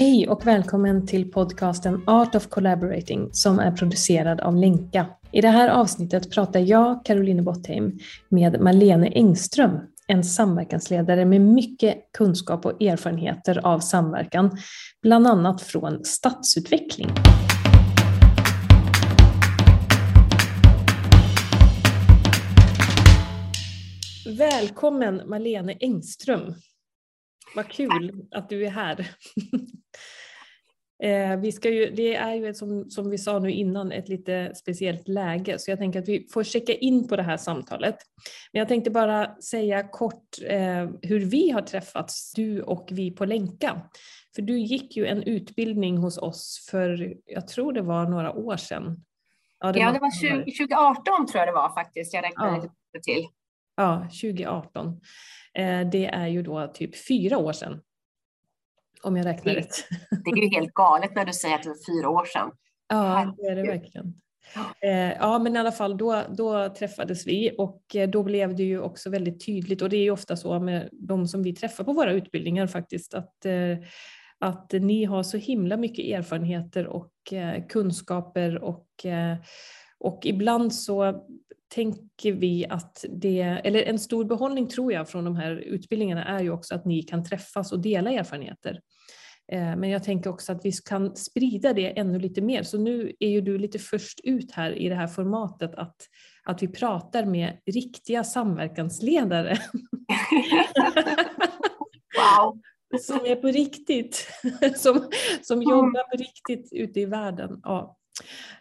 Hej och välkommen till podcasten Art of Collaborating som är producerad av Lenka. I det här avsnittet pratar jag, Caroline Bottheim, med Malene Engström, en samverkansledare med mycket kunskap och erfarenheter av samverkan, bland annat från stadsutveckling. Välkommen Malene Engström. Vad kul att du är här. Eh, vi ska ju, det är ju som, som vi sa nu innan ett lite speciellt läge så jag tänker att vi får checka in på det här samtalet. Men jag tänkte bara säga kort eh, hur vi har träffats, du och vi på Länka. För du gick ju en utbildning hos oss för, jag tror det var några år sedan. Ja, det, ja, det var 20, 2018 tror jag det var faktiskt, jag räknade ja. lite till. Ja, 2018. Eh, det är ju då typ fyra år sedan. Om jag räknar rätt. Det är ju helt galet när du säger att det var fyra år sedan. Ja, det är det verkligen. Eh, ja, men i alla fall då, då träffades vi och eh, då blev det ju också väldigt tydligt och det är ju ofta så med de som vi träffar på våra utbildningar faktiskt att, att ni har så himla mycket erfarenheter och kunskaper och, och ibland så tänker vi att det, eller en stor behållning tror jag från de här utbildningarna är ju också att ni kan träffas och dela erfarenheter. Eh, men jag tänker också att vi kan sprida det ännu lite mer. Så nu är ju du lite först ut här i det här formatet att, att vi pratar med riktiga samverkansledare. Wow! Som är på riktigt, som, som jobbar på riktigt ute i världen. Ja,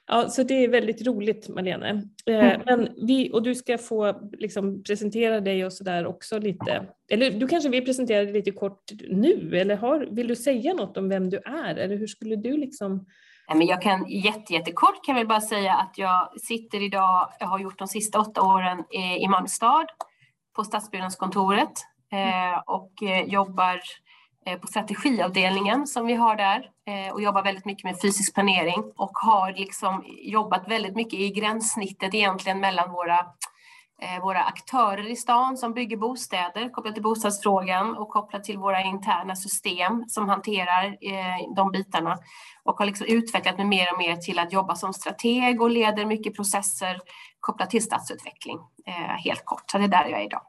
Ja, så det är väldigt roligt Malene. Eh, mm. Men vi, och du ska få liksom presentera dig och sådär också lite. Eller du kanske vill presentera dig lite kort nu eller har, vill du säga något om vem du är eller hur skulle du liksom jag kan jätte, jättekort kan jag bara säga att jag sitter idag, jag har gjort de sista åtta åren i Malmö stad på stadsbyggnadskontoret eh, och eh, jobbar Eh, Eh, på strategiavdelningen som vi har där eh, och jobbar väldigt mycket med fysisk planering och har liksom jobbat väldigt mycket i gränssnittet egentligen mellan våra eh, våra aktörer i stan som bygger bostäder kopplat till bostadsfrågan och kopplat till våra interna system som hanterar de bitarna och har liksom utvecklat mig mer och mer till att jobba som strateg och leder mycket processer kopplat till stadsutveckling helt kort. Så det är där jag är idag.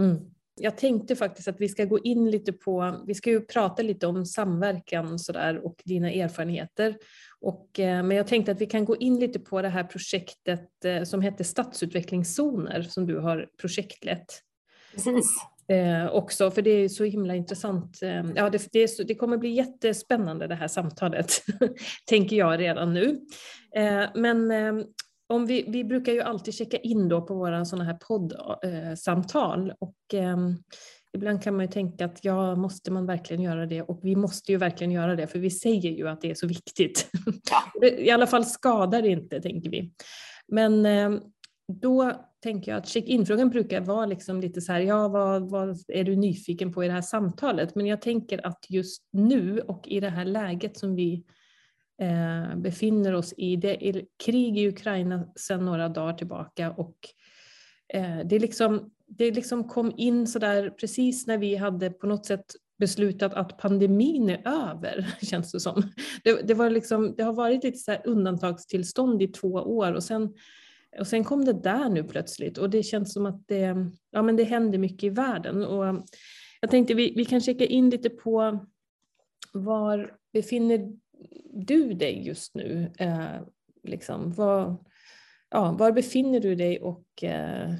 Mm jag tänkte faktiskt att vi ska gå in lite på, vi ska ju prata lite om samverkan så där, och dina erfarenheter. Och, eh, men jag tänkte att vi kan gå in lite på det här projektet eh, som hette Stadsutvecklingszoner som du har projektlett. Precis. Eh, också, för det är så himla intressant. Eh, ja, det, det, så, det, kommer bli jättespännande det här samtalet, tänker jag redan nu. Eh, men eh, om vi, vi brukar ju alltid checka in då på våra sådana här poddsamtal och eh, ibland kan man ju tänka att ja, måste man verkligen göra det? Och vi måste ju verkligen göra det för vi säger ju att det är så viktigt. Ja. I alla fall skadar det inte, tänker vi. Men eh, då tänker jag att check-in-frågan brukar vara liksom lite så här, ja vad, vad är du nyfiken på i det här samtalet? Men jag tänker att just nu och i det här läget som vi eh, befinner oss i. Det är krig i Ukraina sedan några dagar tillbaka och eh, det, liksom, det liksom kom in sådär precis när vi hade på något sätt beslutat att pandemin är över, känns det som. Det, det, var liksom, det har varit lite så undantagstillstånd i två år och sen, och sen kom det där nu plötsligt och det känns som att det, ja, men det händer mycket i världen. Och eh, jag tänkte vi, vi kan checka in lite på var befinner du dig just nu? Eh, liksom, var, ja, var befinner du dig och eh,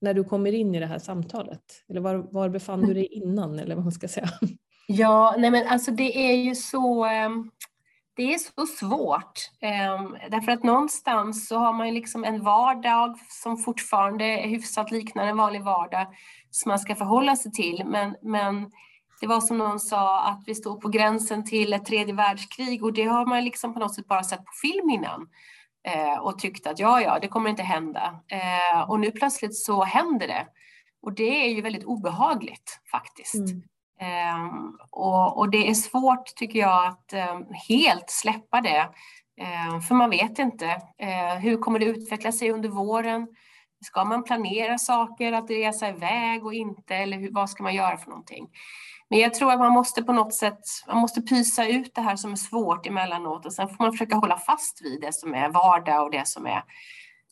när du kommer in i det här samtalet? Eller var, var befann du dig innan eller vad man ska säga? Ja, nej men alltså det är ju så, ehm, det är så svårt. Ehm, därför att någonstans så har man ju liksom en vardag som fortfarande är hyfsat liknar en vanlig vardag som man ska förhålla sig till. Men, men det var som någon sa att vi stod på gränsen till ett tredje världskrig och det har man liksom på något sätt bara sett på film innan eh, och tyckt att ja, ja, det kommer inte hända. Eh, och nu plötsligt så händer det. Och det är ju väldigt obehagligt faktiskt. Mm. Eh, och, och, det är svårt tycker jag att eh, helt släppa det. Eh, för man vet inte. Eh, hur kommer det utveckla sig under våren? Ska man planera saker, att resa iväg och inte? Eller hur, vad ska man göra för någonting? Men jag tror att man måste på något sätt, man måste pysa ut det här som är svårt emellanåt och sen får man försöka hålla fast vid det som är vardag och det som är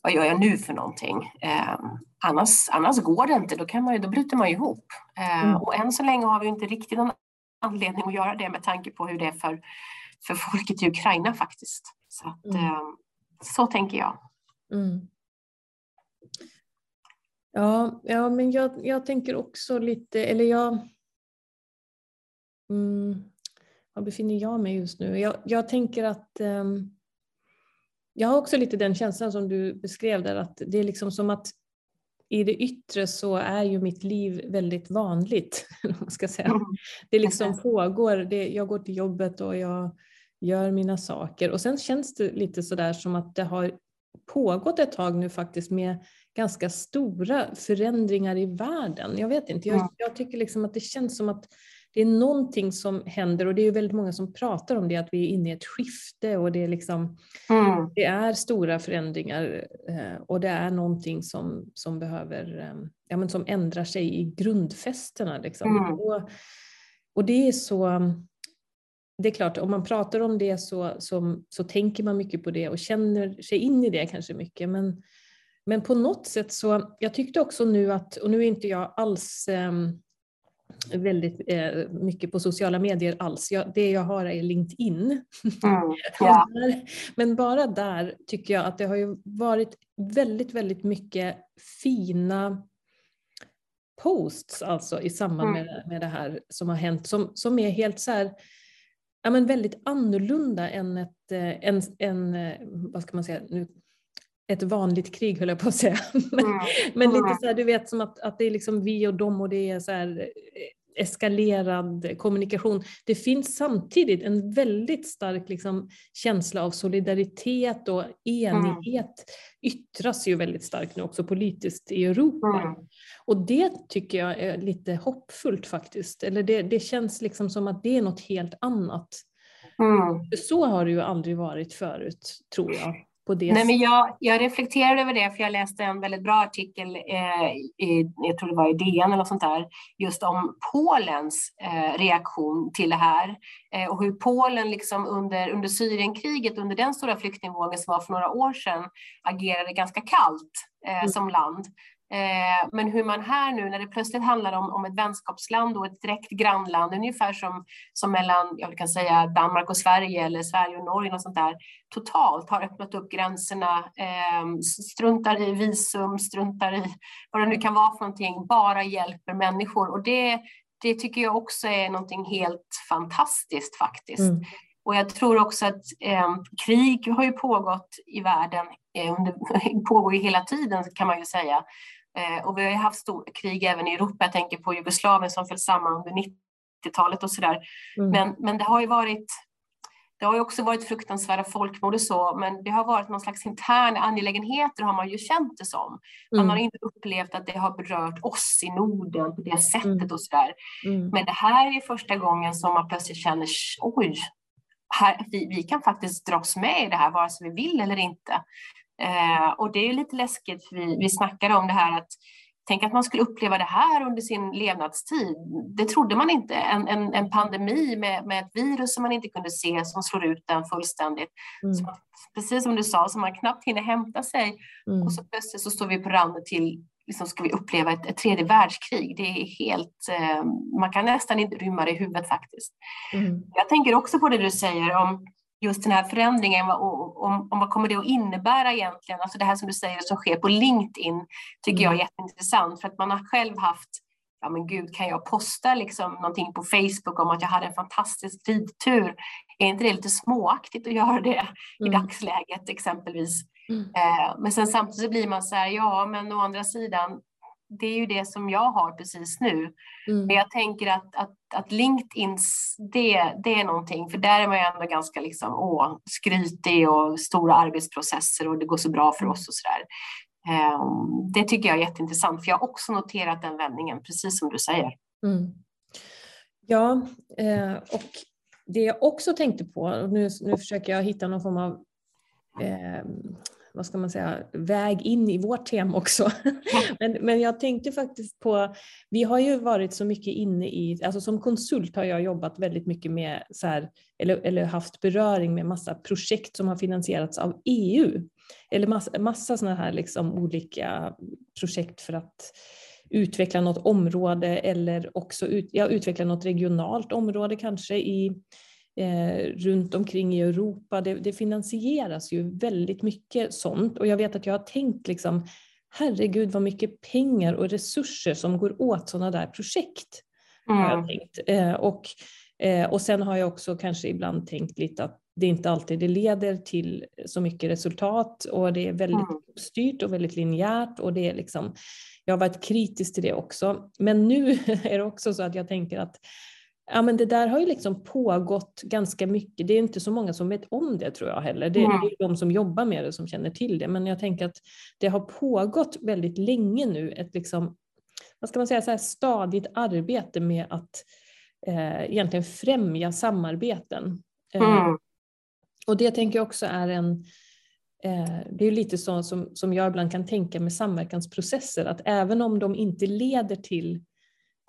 vad gör jag nu för någonting? Eh, annars, annars går det inte, då, kan man, då bryter man ihop. Eh, mm. Och än så länge har vi inte riktigt någon anledning att göra det med tanke på hur det är för, för folket i Ukraina faktiskt. Så, att, mm. eh, så tänker jag. Mm. Ja, ja, men jag, jag tänker också lite, eller jag... Mm, var befinner jag mig just nu? Jag, jag tänker att um, jag har också lite den känslan som du beskrev där, att det är liksom som att i det yttre så är ju mitt liv väldigt vanligt. Man ska säga. Mm. Det liksom pågår, det, jag går till jobbet och jag gör mina saker och sen känns det lite sådär som att det har pågått ett tag nu faktiskt med ganska stora förändringar i världen. Jag vet inte, jag, jag tycker liksom att det känns som att det är någonting som händer och det är väldigt många som pratar om det, att vi är inne i ett skifte och det är, liksom, mm. det är stora förändringar eh, och det är någonting som, som behöver, eh, ja men som ändrar sig i grundfästena. Liksom. Mm. Och, och det är så, det är klart, om man pratar om det så, så, så tänker man mycket på det och känner sig in i det kanske mycket. Men, men på något sätt så, jag tyckte också nu att, och nu är inte jag alls um, väldigt eh, mycket på sociala medier alls. Jag, det jag har är LinkedIn. Mm, ja. Men bara där tycker jag att det har ju varit väldigt, väldigt mycket fina posts alltså i samband mm. med, med det här som har hänt som, som är helt så här, ja, men väldigt annorlunda än ett, eh, en, en, eh, vad ska man säga, nu ett vanligt krig höll jag på att säga. men, mm. men lite mm. så här, du vet som att, att det är liksom vi och dem och det är så här eh, eskalerad kommunikation. Det finns samtidigt en väldigt stark liksom, känsla av solidaritet och enighet mm. yttras ju väldigt starkt nu också politiskt i Europa. Mm. Och det tycker jag är lite hoppfullt faktiskt. Eller det, det känns liksom som att det är något helt annat. Mm. Så har det ju aldrig varit förut, tror jag på det Nej, men jag, jag reflekterade över det, för jag läste en väldigt bra artikel, eh, i, jag tror det var i DN eller sånt där, just om Polens eh, reaktion till det här eh, och hur Polen liksom under, under Syrienkriget, under den stora flyktingvågen som var för några år sedan, agerade ganska kallt eh, mm. som land. Eh, men hur man här nu, när det plötsligt handlar om, om ett vänskapsland och ett direkt grannland, ungefär som, som mellan jag kan säga Danmark och Sverige eller Sverige och Norge, och sånt där, totalt har öppnat upp gränserna, eh, struntar i visum, struntar i vad det nu kan vara för någonting, bara hjälper människor. Och det, det tycker jag också är någonting helt fantastiskt faktiskt. Mm. Och jag tror också att eh, krig har ju pågått i världen, eh, pågår ju hela tiden kan man ju säga. Eh, och vi har ju haft stor krig även i Europa, jag tänker på Jugoslavien som föll samman under 90-talet och sådär. Mm. Men, men det har ju varit det har ju också varit fruktansvärda folkmord och så, men det har varit någon slags interna angelägenheter har man ju känt det som. Man mm. har inte upplevt att det har berört oss i Norden på det sättet mm. och sådär. Mm. Men det här är ju första gången som man plötsligt känner, oj, här, vi, vi kan faktiskt dras med i det här vare sig vi vill eller inte. Eh, och det är lite läskigt, för vi, vi snackade om det här att Tänk att man skulle uppleva det här under sin levnadstid. Det trodde man inte. En, en, en pandemi med, med ett virus som man inte kunde se som slår ut den fullständigt. Mm. Så, precis som du sa, så man knappt hinner hämta sig mm. och så plötsligt så står vi på randen till liksom ska vi uppleva ett, ett tredje världskrig. Det är helt, eh, man kan nästan inte rymma det i huvudet faktiskt. Mm. Jag tänker också på det du säger om just den här förändringen och om, om vad kommer det att innebära egentligen? Alltså det här som du säger som sker på LinkedIn tycker jag är mm. jätteintressant för att man har själv haft ja men gud, kan jag posta liksom någonting på Facebook om att jag hade en fantastisk ridtur? Är inte det lite småaktigt att göra det i mm. dagsläget exempelvis? Mm. Eh, men sen samtidigt blir man så här, ja men å andra sidan, det är ju det som jag har precis nu. Mm. Men jag tänker att, att, att LinkedIn, det, det är någonting, för där är man ju ändå ganska liksom, åh, skrytig och stora arbetsprocesser och det går så bra för oss och sådär. Um, det tycker jag är jätteintressant, för jag har också noterat den vändningen, precis som du säger. Mm. Ja, eh, och det jag också tänkte på, och nu, nu försöker jag hitta någon form av eh, vad ska man säga, väg in i vårt tema också. men, men jag tänkte faktiskt på, vi har ju varit så mycket inne i, alltså som konsult har jag jobbat väldigt mycket med, så här, eller, eller haft beröring med massa projekt som har finansierats av EU. Eller massa, massa sådana här liksom olika projekt för att utveckla något område eller också ut, ja, utveckla något regionalt område kanske i eh, runt omkring i Europa. Det, det, finansieras ju väldigt mycket sånt och jag vet att jag har tänkt liksom herregud vad mycket pengar och resurser som går åt sådana där projekt. Mm. Har jag tänkt. Eh, och, eh, och sen har jag också kanske ibland tänkt lite att det är inte alltid det leder till så mycket resultat och det är väldigt mm. styrt och väldigt linjärt och det är liksom, jag har varit kritisk till det också. Men nu är det också så att jag tänker att ja, men det där har ju liksom pågått ganska mycket. Det är inte så många som vet om det tror jag heller. Det, det är de som jobbar med det som känner till det. Men jag tänker att det har pågått väldigt länge nu ett liksom, vad ska man säga, så här stadigt arbete med att eh, egentligen främja samarbeten. Eh, mm. och det tänker jag också är en, eh, det är lite så som, som jag ibland kan tänka med samverkansprocesser, att även om de inte leder till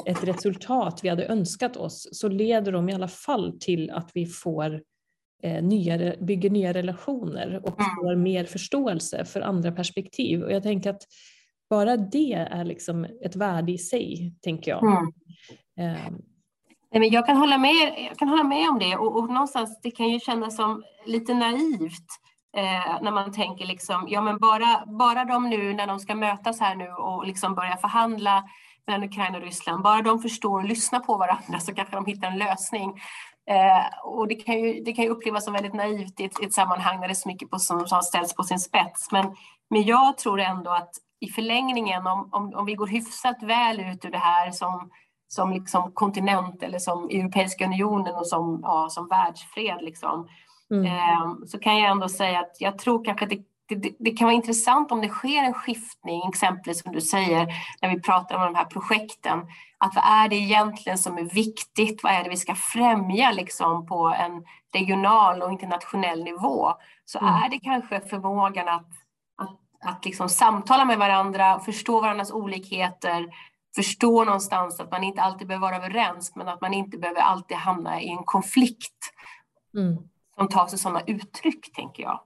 ett resultat vi hade önskat oss så leder de i alla fall till att vi får eh, nya, bygger nya relationer och mm. får mer förståelse för andra perspektiv. Och jag tänker att bara det är liksom ett värde i sig, tänker jag. Mm. Eh. jag, kan hålla med, jag kan hålla med om det och, och någonstans det kan ju kännas som lite naivt eh, när man tänker liksom, ja men bara, bara de nu när de ska mötas här nu och liksom börja förhandla mellan Ukraina och Ryssland. Bara de förstår och lyssnar på varandra så kanske de hittar en lösning. Eh, och det kan, ju, det kan ju upplevas som väldigt naivt i ett, i ett sammanhang där det är så mycket på, som, som ställs på sin spets. Men, men jag tror ändå att i förlängningen, om, om, om vi går hyfsat väl ut ur det här som, som liksom kontinent eller som Europeiska unionen och som, ja, som världsfred, liksom, mm. eh, så kan jag ändå säga att jag tror kanske att det det, det, kan vara intressant om det sker en skiftning, exempelvis som du säger, när vi pratar om de här projekten, att vad är det egentligen som är viktigt? Vad är det vi ska främja liksom på en regional och internationell nivå? Så mm. är det kanske förmågan att, att, att liksom samtala med varandra, förstå varandras olikheter, förstå någonstans att man inte alltid behöver vara överens, men att man inte behöver alltid hamna i en konflikt mm. som tar sig sådana uttryck, tänker jag.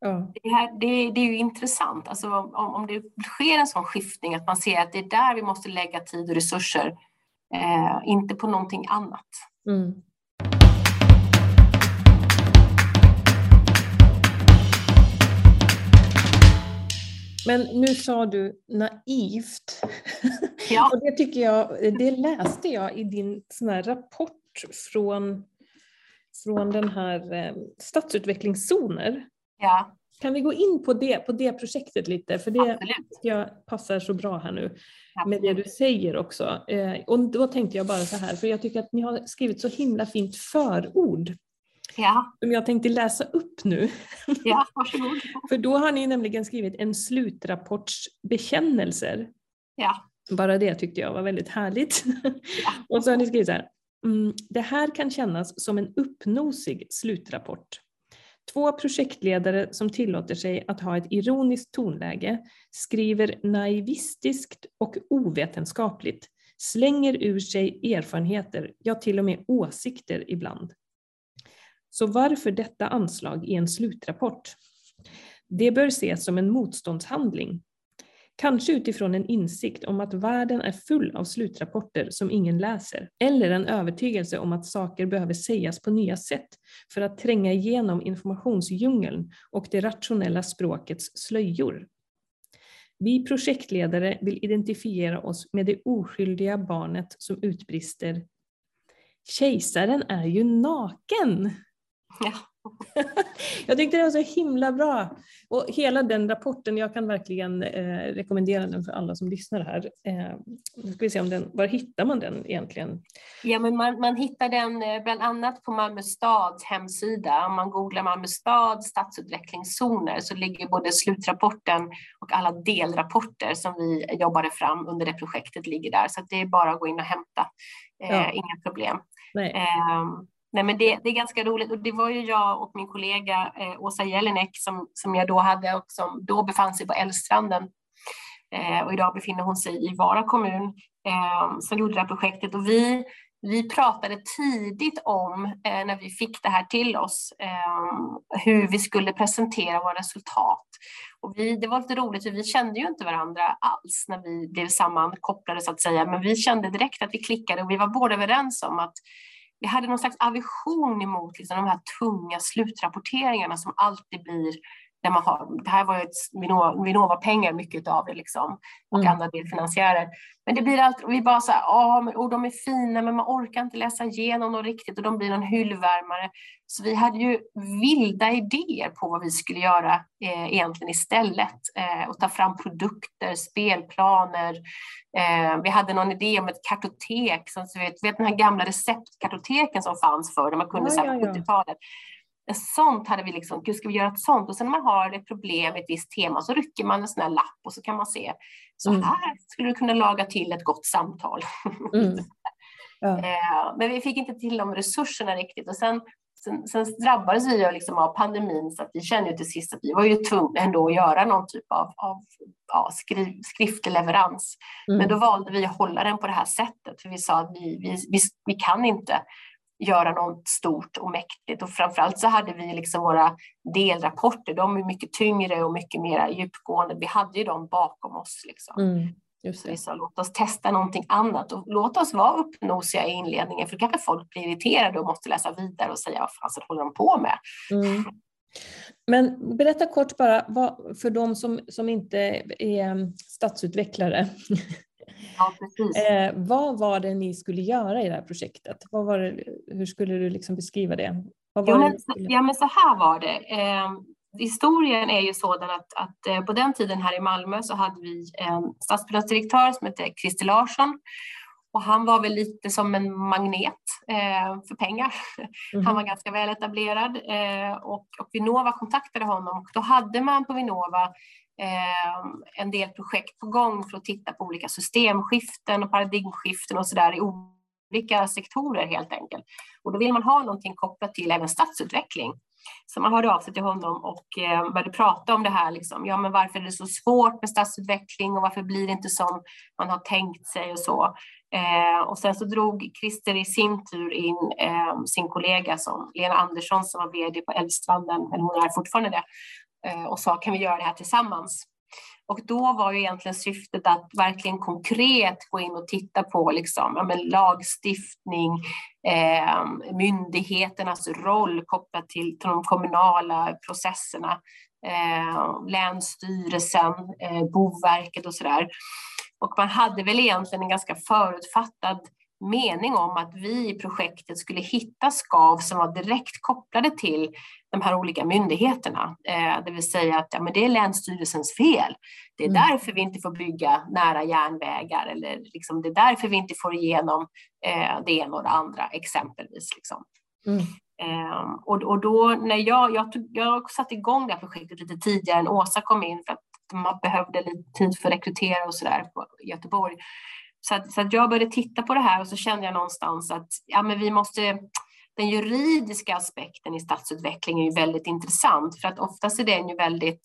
Ja. Det, här, det, det, är ju intressant, alltså om, om det sker en sån skiftning, att man ser att det är där vi måste lägga tid och resurser, eh, inte på någonting annat. Mm. Men nu sa du naivt. Ja. och det tycker jag, det läste jag i din sån här rapport från, från den här eh, stadsutvecklingszoner. Ja. Kan vi gå in på det, på det projektet lite? För det jag passar så bra här nu med det du säger också. Eh, och då tänkte jag bara så här, för jag tycker att ni har skrivit så himla fint förord. Ja. Som jag tänkte läsa upp nu. Ja, varsågod. för då har ni nämligen skrivit en slutrapportsbekännelser. Ja. Bara det tyckte jag var väldigt härligt. Ja. och så har ni skrivit så här. Mm, det här kan kännas som en uppnosig slutrapport. Två projektledare som tillåter sig att ha ett ironiskt tonläge, skriver naivistiskt och ovetenskapligt, slänger ur sig erfarenheter, ja till och med åsikter ibland. Så varför detta anslag i en slutrapport? Det bör ses som en motståndshandling, Kanske utifrån en insikt om att världen är full av slutrapporter som ingen läser, eller en övertygelse om att saker behöver sägas på nya sätt för att tränga igenom informationsdjungeln och det rationella språkets slöjor. Vi projektledare vill identifiera oss med det oskyldiga barnet som utbrister Kejsaren är ju naken! Ja. jag tyckte det var så himla bra. Och hela den rapporten, jag kan verkligen eh, rekommendera den för alla som lyssnar här. Eh, ska vi se om den, var hittar man den egentligen? Ja, men man, man hittar den eh, bland annat på Malmö stads hemsida. Om man googlar Malmö stad stadsutvecklingszoner så ligger både slutrapporten och alla delrapporter som vi jobbade fram under det projektet ligger där. Så det är bara att gå in och hämta. Eh, ja. Inga problem. Nej. Nej, men det, det, är ganska roligt. Och det var ju jag och min kollega eh, Åsa Jelinek som, som jag då hade och som då befann sig på Älvstranden eh, och idag befinner hon sig i Vara kommun. Eh, som gjorde det här projektet. Och vi vi pratade tidigt om, eh, när vi fick det här till oss, eh, hur vi skulle presentera våra resultat. Och vi, det var lite roligt, för vi kände ju inte varandra alls när vi blev sammankopplade så att säga, men vi kände direkt att vi klickade och vi var båda överens om att vi hade någon slags aversion emot liksom, de här tunga slutrapporteringarna som alltid blir där man har, det här var ju ett Vinnova-pengar mycket av det liksom, och mm. andra delfinansiärer. Men det blir allt, vi bara så här, ja, men, och de är fina men man orkar inte läsa igenom dem riktigt och de blir någon hyllvärmare. Så vi hade ju vilda idéer på vad vi skulle göra eh, egentligen istället eh, och ta fram produkter, spelplaner. Eh, vi hade någon idé om ett kartotek, som, så vet, vet den här gamla receptkartoteken som fanns förr, där man kunde ja, ja, ja. 70-talet sånt hade vi liksom, gud ska vi göra ett sånt? Och sen när man har ett problem, ett visst tema, så rycker man en sån här lapp och så kan man se, så mm. här skulle du kunna laga till ett gott samtal. Mm. Ja. Eh, men vi fick inte till de resurserna riktigt och sen, sen, sen drabbades vi liksom av pandemin så att vi kände ju till sist att vi var ju tvungna ändå att göra någon typ av, av ja, skriv, skriftlig leverans. Mm. Men då valde vi att hålla den på det här sättet för vi sa att vi, vi, vi, vi kan inte göra något stort och mäktigt. Och framförallt så hade vi liksom våra delrapporter, de är mycket tyngre och mycket mer djupgående. Vi hade ju dem bakom oss. Liksom. Mm, så vi sa låt oss testa någonting annat och låt oss vara uppnosiga i inledningen för kanske folk blir irriterade och måste läsa vidare och säga vad fan håller de på med? Mm. Men berätta kort bara, vad, för de som, som inte är stadsutvecklare, Ja. Eh, vad var det ni skulle göra i det här projektet? Det, hur skulle du liksom beskriva det? Ja men, ja, men, så här var det. Eh, historien är ju sådan att, att eh, på den tiden här i Malmö så hade vi en stadsbyggnadsdirektör som hette Christer Larsson och han var väl lite som en magnet eh, för pengar. Mm. Han var ganska väl etablerad eh, och, och Vinnova kontaktade honom. Och då hade man på Vinnova Ehm, en del projekt på gång för att titta på olika systemskiften och paradigmskiften och sådär i olika sektorer helt enkelt. Och då vill man ha någonting kopplat till även stadsutveckling. Så man hörde av sig till honom och eh, började prata om det här. Liksom. Ja, men varför är det så svårt med stadsutveckling och varför blir det inte som man har tänkt sig och så. Eh, och sen så drog Christer i sin tur in eh, sin kollega som Lena Andersson som var VD på Älvstranden, eller hon är fortfarande det, Eh, och sa kan vi göra det här tillsammans? Och då var ju egentligen syftet att verkligen konkret gå in och titta på liksom, ja, men lagstiftning, eh, myndigheternas roll kopplat till, till de kommunala processerna, eh, Länsstyrelsen, eh, Boverket och sådär. Och man hade väl egentligen en ganska förutfattad mening om att vi i projektet skulle hitta skav som var direkt kopplade till de här olika myndigheterna. Eh, det vill säga att ja, men det är Länsstyrelsens fel. Det är mm. därför vi inte får bygga nära järnvägar eller liksom, det är därför vi inte får igenom eh, det ena och det andra exempelvis. Liksom. Mm. Eh, och, och då när jag, jag, tog, jag satte igång det här projektet lite tidigare än Åsa kom in för att man behövde lite tid för att rekrytera och sådär i Göteborg. Så, att, så att jag började titta på det här och så kände jag någonstans att ja, men vi måste den juridiska aspekten i stadsutveckling är ju väldigt intressant för att oftast är den ju väldigt,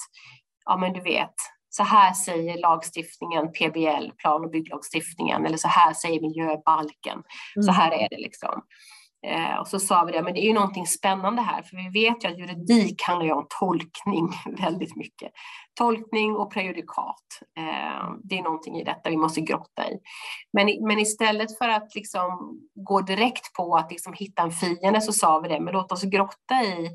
ja men du vet, så här säger lagstiftningen, PBL, plan och bygglagstiftningen, eller så här säger miljöbalken. Mm. Så här är det liksom. Eh, och så sa vi det, men det är ju någonting spännande här, för vi vet ju att juridik handlar ju om tolkning väldigt mycket. Tolkning och prejudikat, eh, det är någonting i detta vi måste grotta i. Men, men istället för att liksom gå direkt på att liksom hitta en fiende så sa vi det, men låt oss grotta i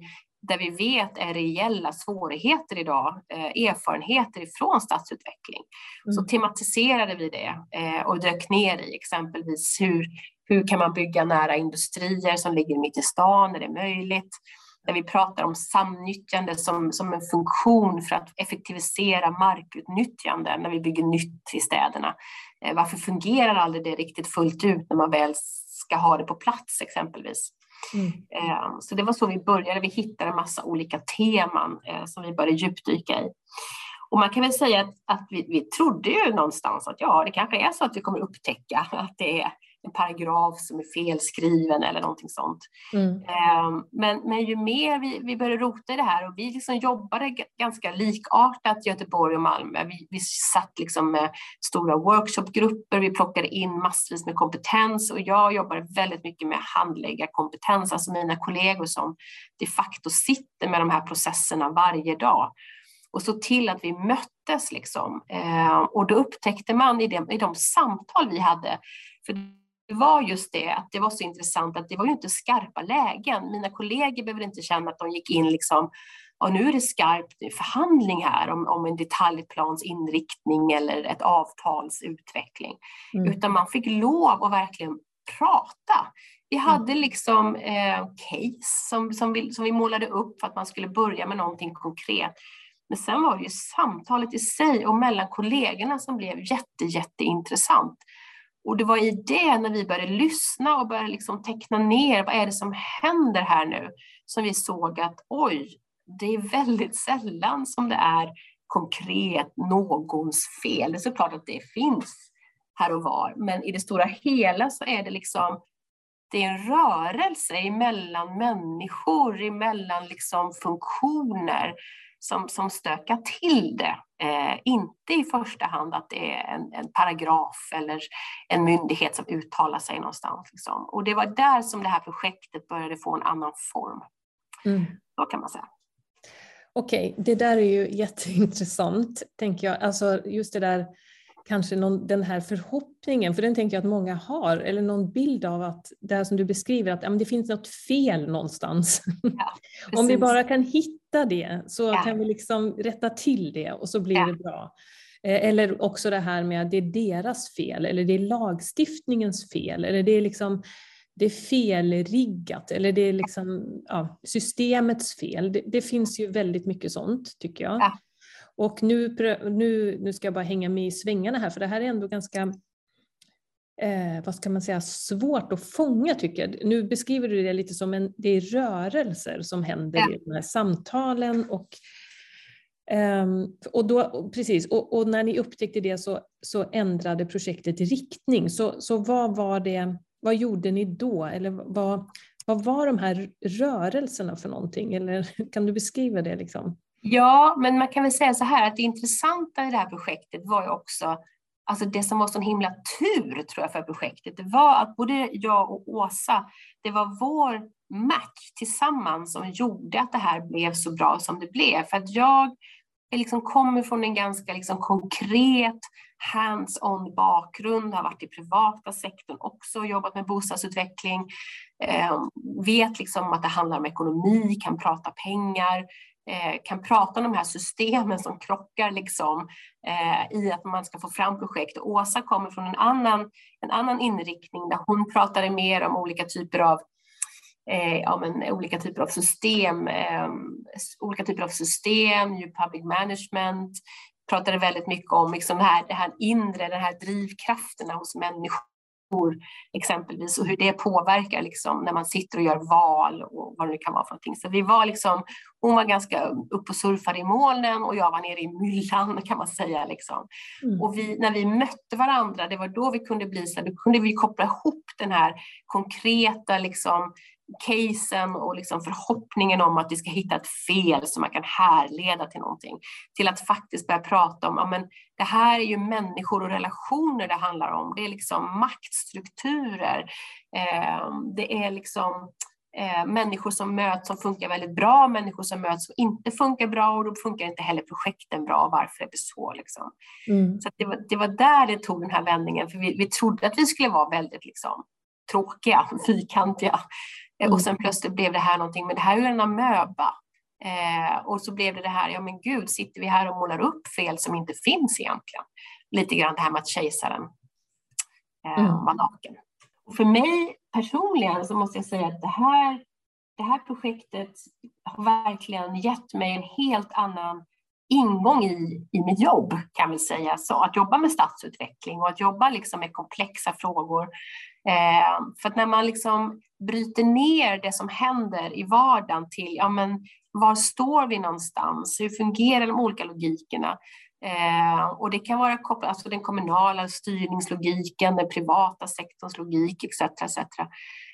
där vi vet är reella svårigheter idag, eh, erfarenheter ifrån stadsutveckling. Mm. Så tematiserade vi det eh, och dök ner i exempelvis hur hur kan man bygga nära industrier som ligger mitt i stan? Är det möjligt? Där vi pratar om samnyttjande som, som en funktion för att effektivisera markutnyttjande när vi bygger nytt i städerna. Eh, varför fungerar aldrig det riktigt fullt ut när man väl ska ha det på plats exempelvis? Mm. Eh, så det var så vi började. Vi hittade en massa olika teman eh, som vi började djupdyka i. Och man kan väl säga att, att vi, vi trodde ju någonstans att ja, det kanske är så att vi kommer upptäcka att det är en paragraf som är felskriven eller någonting sånt. Mm. Ehm, men, men ju mer vi, vi började rota i det här och vi liksom jobbade ganska likartat Göteborg och Malmö. Vi, vi satt liksom med stora workshopgrupper, vi plockade in massvis med kompetens och jag jobbade väldigt mycket med handläggarkompetens, alltså mina kollegor som de facto sitter med de här processerna varje dag och så till att vi möttes. Liksom. Ehm, och då upptäckte man i de, i de samtal vi hade, för det var just det att det var så intressant att det var ju inte skarpa lägen. Mina kollegor behövde inte känna att de gick in liksom ja, nu är det skarp förhandling här om, om en detaljplans inriktning eller ett avtals utveckling. Mm. Utan man fick lov att verkligen prata. Vi mm. hade liksom eh, case som, som, vi, som vi målade upp för att man skulle börja med någonting konkret. Men sen var det ju samtalet i sig och mellan kollegorna som blev jätte, jätteintressant. Och det var i det, när vi började lyssna och började liksom teckna ner vad är det som händer här nu, som vi såg att oj, det är väldigt sällan som det är konkret någons fel. Det är såklart att det finns här och var, men i det stora hela så är det liksom det är en rörelse emellan människor, emellan liksom funktioner som, som stökar till det. Eh, inte i första hand att det är en, en, paragraf eller en myndighet som uttalar sig någonstans. Liksom. Och det var där som det här projektet började få en annan form. Mm. Så kan man säga. Okej, okay, det där är ju jätteintressant, tänker jag. Alltså just det där kanske någon, den här förhoppningen, för den tänker jag att många har, eller någon bild av att det här som du beskriver, att ja, det finns något fel någonstans. Ja, Om vi bara kan hitta det så ja. kan vi liksom rätta till det och så blir det bra. Eh, eller också det här med att det är deras fel, eller det är lagstiftningens fel, eller det är liksom det är felriggat, eller det är liksom ja, systemets fel. Det, det, finns ju väldigt mycket sånt, tycker jag. Ja. Och nu, nu, nu ska jag bara hänga med i svängarna här, för det här är ändå ganska eh, vad ska man säga, svårt att fånga tycker jag. Nu beskriver du det lite som en, det är rörelser som händer ja. i de här samtalen och Um, och, då, precis, och, och, när ni upptäckte det så, så ändrade projektet riktning. Så, så vad var det, vad gjorde ni då? Eller vad, vad var de här rörelserna för någonting? Eller kan du beskriva det? Liksom? Ja, men man kan väl säga så här att det intressanta i det här projektet var ju också, alltså det som var sån himla tur tror jag för projektet, det var att både jag och Åsa, det var vår match tillsammans som gjorde att det här blev så bra som det blev. För att jag liksom kommer från en ganska liksom konkret hands-on bakgrund, har varit i privata sektorn också, jobbat med bostadsutveckling, eh, vet liksom att det handlar om ekonomi, kan prata pengar, Eh, kan prata om de här systemen som krockar liksom, eh, i att man ska få fram projekt. Åsa kommer från en annan, en annan inriktning där hon pratade mer om olika typer av eh, ja, men, olika typer av system, eh, olika typer av system, new public management, pratade väldigt mycket om liksom det, här, det här inre, de här drivkrafterna hos människor exempelvis och hur det påverkar liksom, när man sitter och gör val och vad det kan vara för någonting. Så vi var liksom, hon var ganska upp och surfade i molnen och jag var nere i myllan kan man säga. Liksom. Mm. Och vi, när vi mötte varandra, det var då vi kunde bli så då kunde vi koppla ihop den här konkreta liksom, casen och liksom förhoppningen om att vi ska hitta ett fel som man kan härleda till någonting, till att faktiskt börja prata om, ja men det här är ju människor och relationer det handlar om, det är liksom maktstrukturer, eh, det är liksom eh, människor som möts som funkar väldigt bra, människor som möts som inte funkar bra och då funkar inte heller projekten bra, varför är det så? Liksom. Mm. Så det, var, det var där det tog den här vändningen, för vi, vi trodde att vi skulle vara väldigt liksom, tråkiga, fyrkantiga. Mm. Och sen plötsligt blev det här någonting, men det här är ju en amöba. Eh, och så blev det det här, ja men gud, sitter vi här och målar upp fel som inte finns egentligen? Lite grann det här med att kejsaren eh, mm. var naken. Och för mig personligen så måste jag säga att det här, det här projektet har verkligen gett mig en helt annan ingång i, i mitt jobb, kan vi säga. Så att jobba med stadsutveckling och att jobba liksom med komplexa frågor. Eh, för att när man liksom bryter ner det som händer i vardagen till, ja men var står vi någonstans? Hur fungerar de olika logikerna? Eh, och det kan vara kopplat, alltså den kommunala styrningslogiken, den privata sektorns logik etc. etc.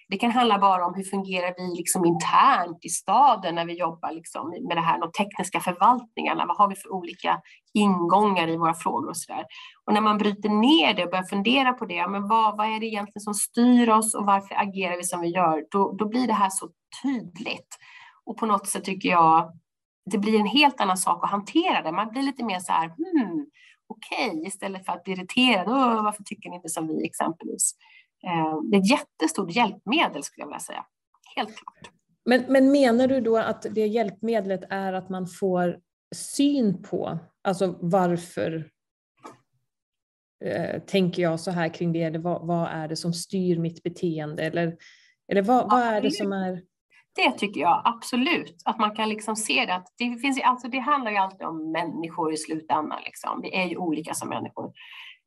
Det kan handla bara om hur fungerar vi liksom internt i staden när vi jobbar liksom med det här, de tekniska förvaltningarna. Vad har vi för olika ingångar i våra frågor och så där. Och när man bryter ner det och börjar fundera på det, men vad, vad är det egentligen som styr oss och varför agerar vi som vi gör? Då, då blir det här så tydligt. Och på något sätt tycker jag det blir en helt annan sak att hantera det. Man blir lite mer så här, hmm, okej, okay, istället för att bli irriterad, varför tycker ni inte som vi exempelvis? Eh, det är ett jättestort hjälpmedel skulle jag vilja säga, helt klart. Men, men menar du då att det hjälpmedlet är att man får syn på, alltså varför eh, tänker jag så här kring det, eller vad, vad, är det som styr mitt beteende, eller, eller vad, vad är det som är det tycker jag absolut, att man kan liksom se det. Att det, finns, alltså det handlar ju alltid om människor i slutändan. Liksom. Vi är ju olika som människor.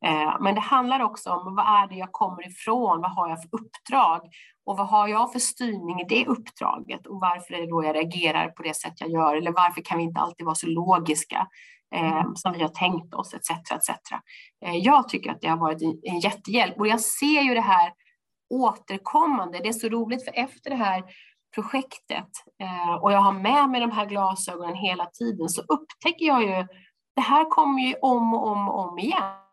Eh, men det handlar också om vad är det jag kommer ifrån? Vad har jag för uppdrag? Och vad har jag för styrning i det uppdraget? Och varför är det då jag reagerar på det sätt jag gör? Eller varför kan vi inte alltid vara så logiska eh, som vi har tänkt oss? Etc, etc. Eh, jag tycker att det har varit en, en jättehjälp. Och jag ser ju det här återkommande. Det är så roligt för efter det här projektet eh, och jag har med mig de här glasögonen hela tiden så upptäcker jag ju, det här kommer ju om och om och om igen.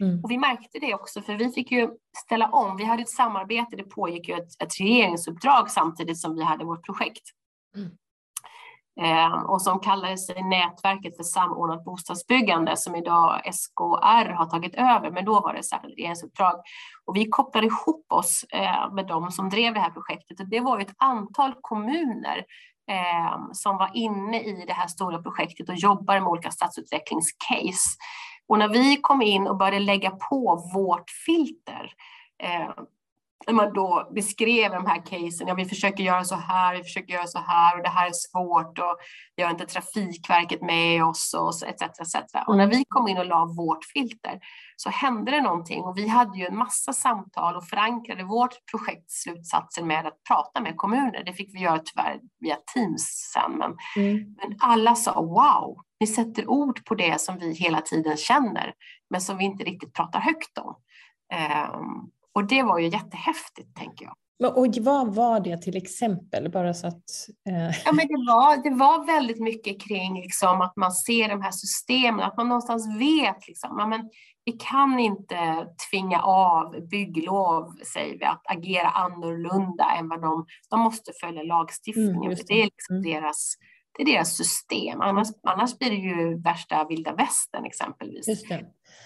Mm. Och vi märkte det också, för vi fick ju ställa om. Vi hade ett samarbete, det pågick ju ett, ett regeringsuppdrag samtidigt som vi hade vårt projekt. Mm. Eh, och som kallade sig Nätverket för samordnat bostadsbyggande som idag SKR har tagit över, men då var det särskilt regeringsuppdrag. Och vi kopplade ihop oss eh, med de som drev det här projektet och det var ett antal kommuner eh, som var inne i det här stora projektet och jobbar med olika stadsutvecklingscase. Och när vi kom in och började lägga på vårt filter eh, när man då beskrev de här casen, ja vi försöker göra så här, vi försöker göra så här och det här är svårt och vi har inte Trafikverket med oss och etc. etc. Och när vi kom in och la vårt filter så hände det någonting och vi hade ju en massa samtal och förankrade vårt projekts slutsatser med att prata med kommuner. Det fick vi göra tyvärr via Teams sen, men, mm. men alla sa wow, ni sätter ord på det som vi hela tiden känner, men som vi inte riktigt pratar högt om. Um, och det var ju jättehäftigt, tänker jag. Och vad var det till exempel? Bara så att, eh... ja, men det, var, det var väldigt mycket kring liksom, att man ser de här systemen, att man någonstans vet liksom, ja, men vi kan inte tvinga av bygglov, säger vi, att agera annorlunda än vad de... De måste följa lagstiftningen, mm, det. det. är liksom mm. deras det är deras system. Annars, annars blir det ju värsta vilda västern exempelvis.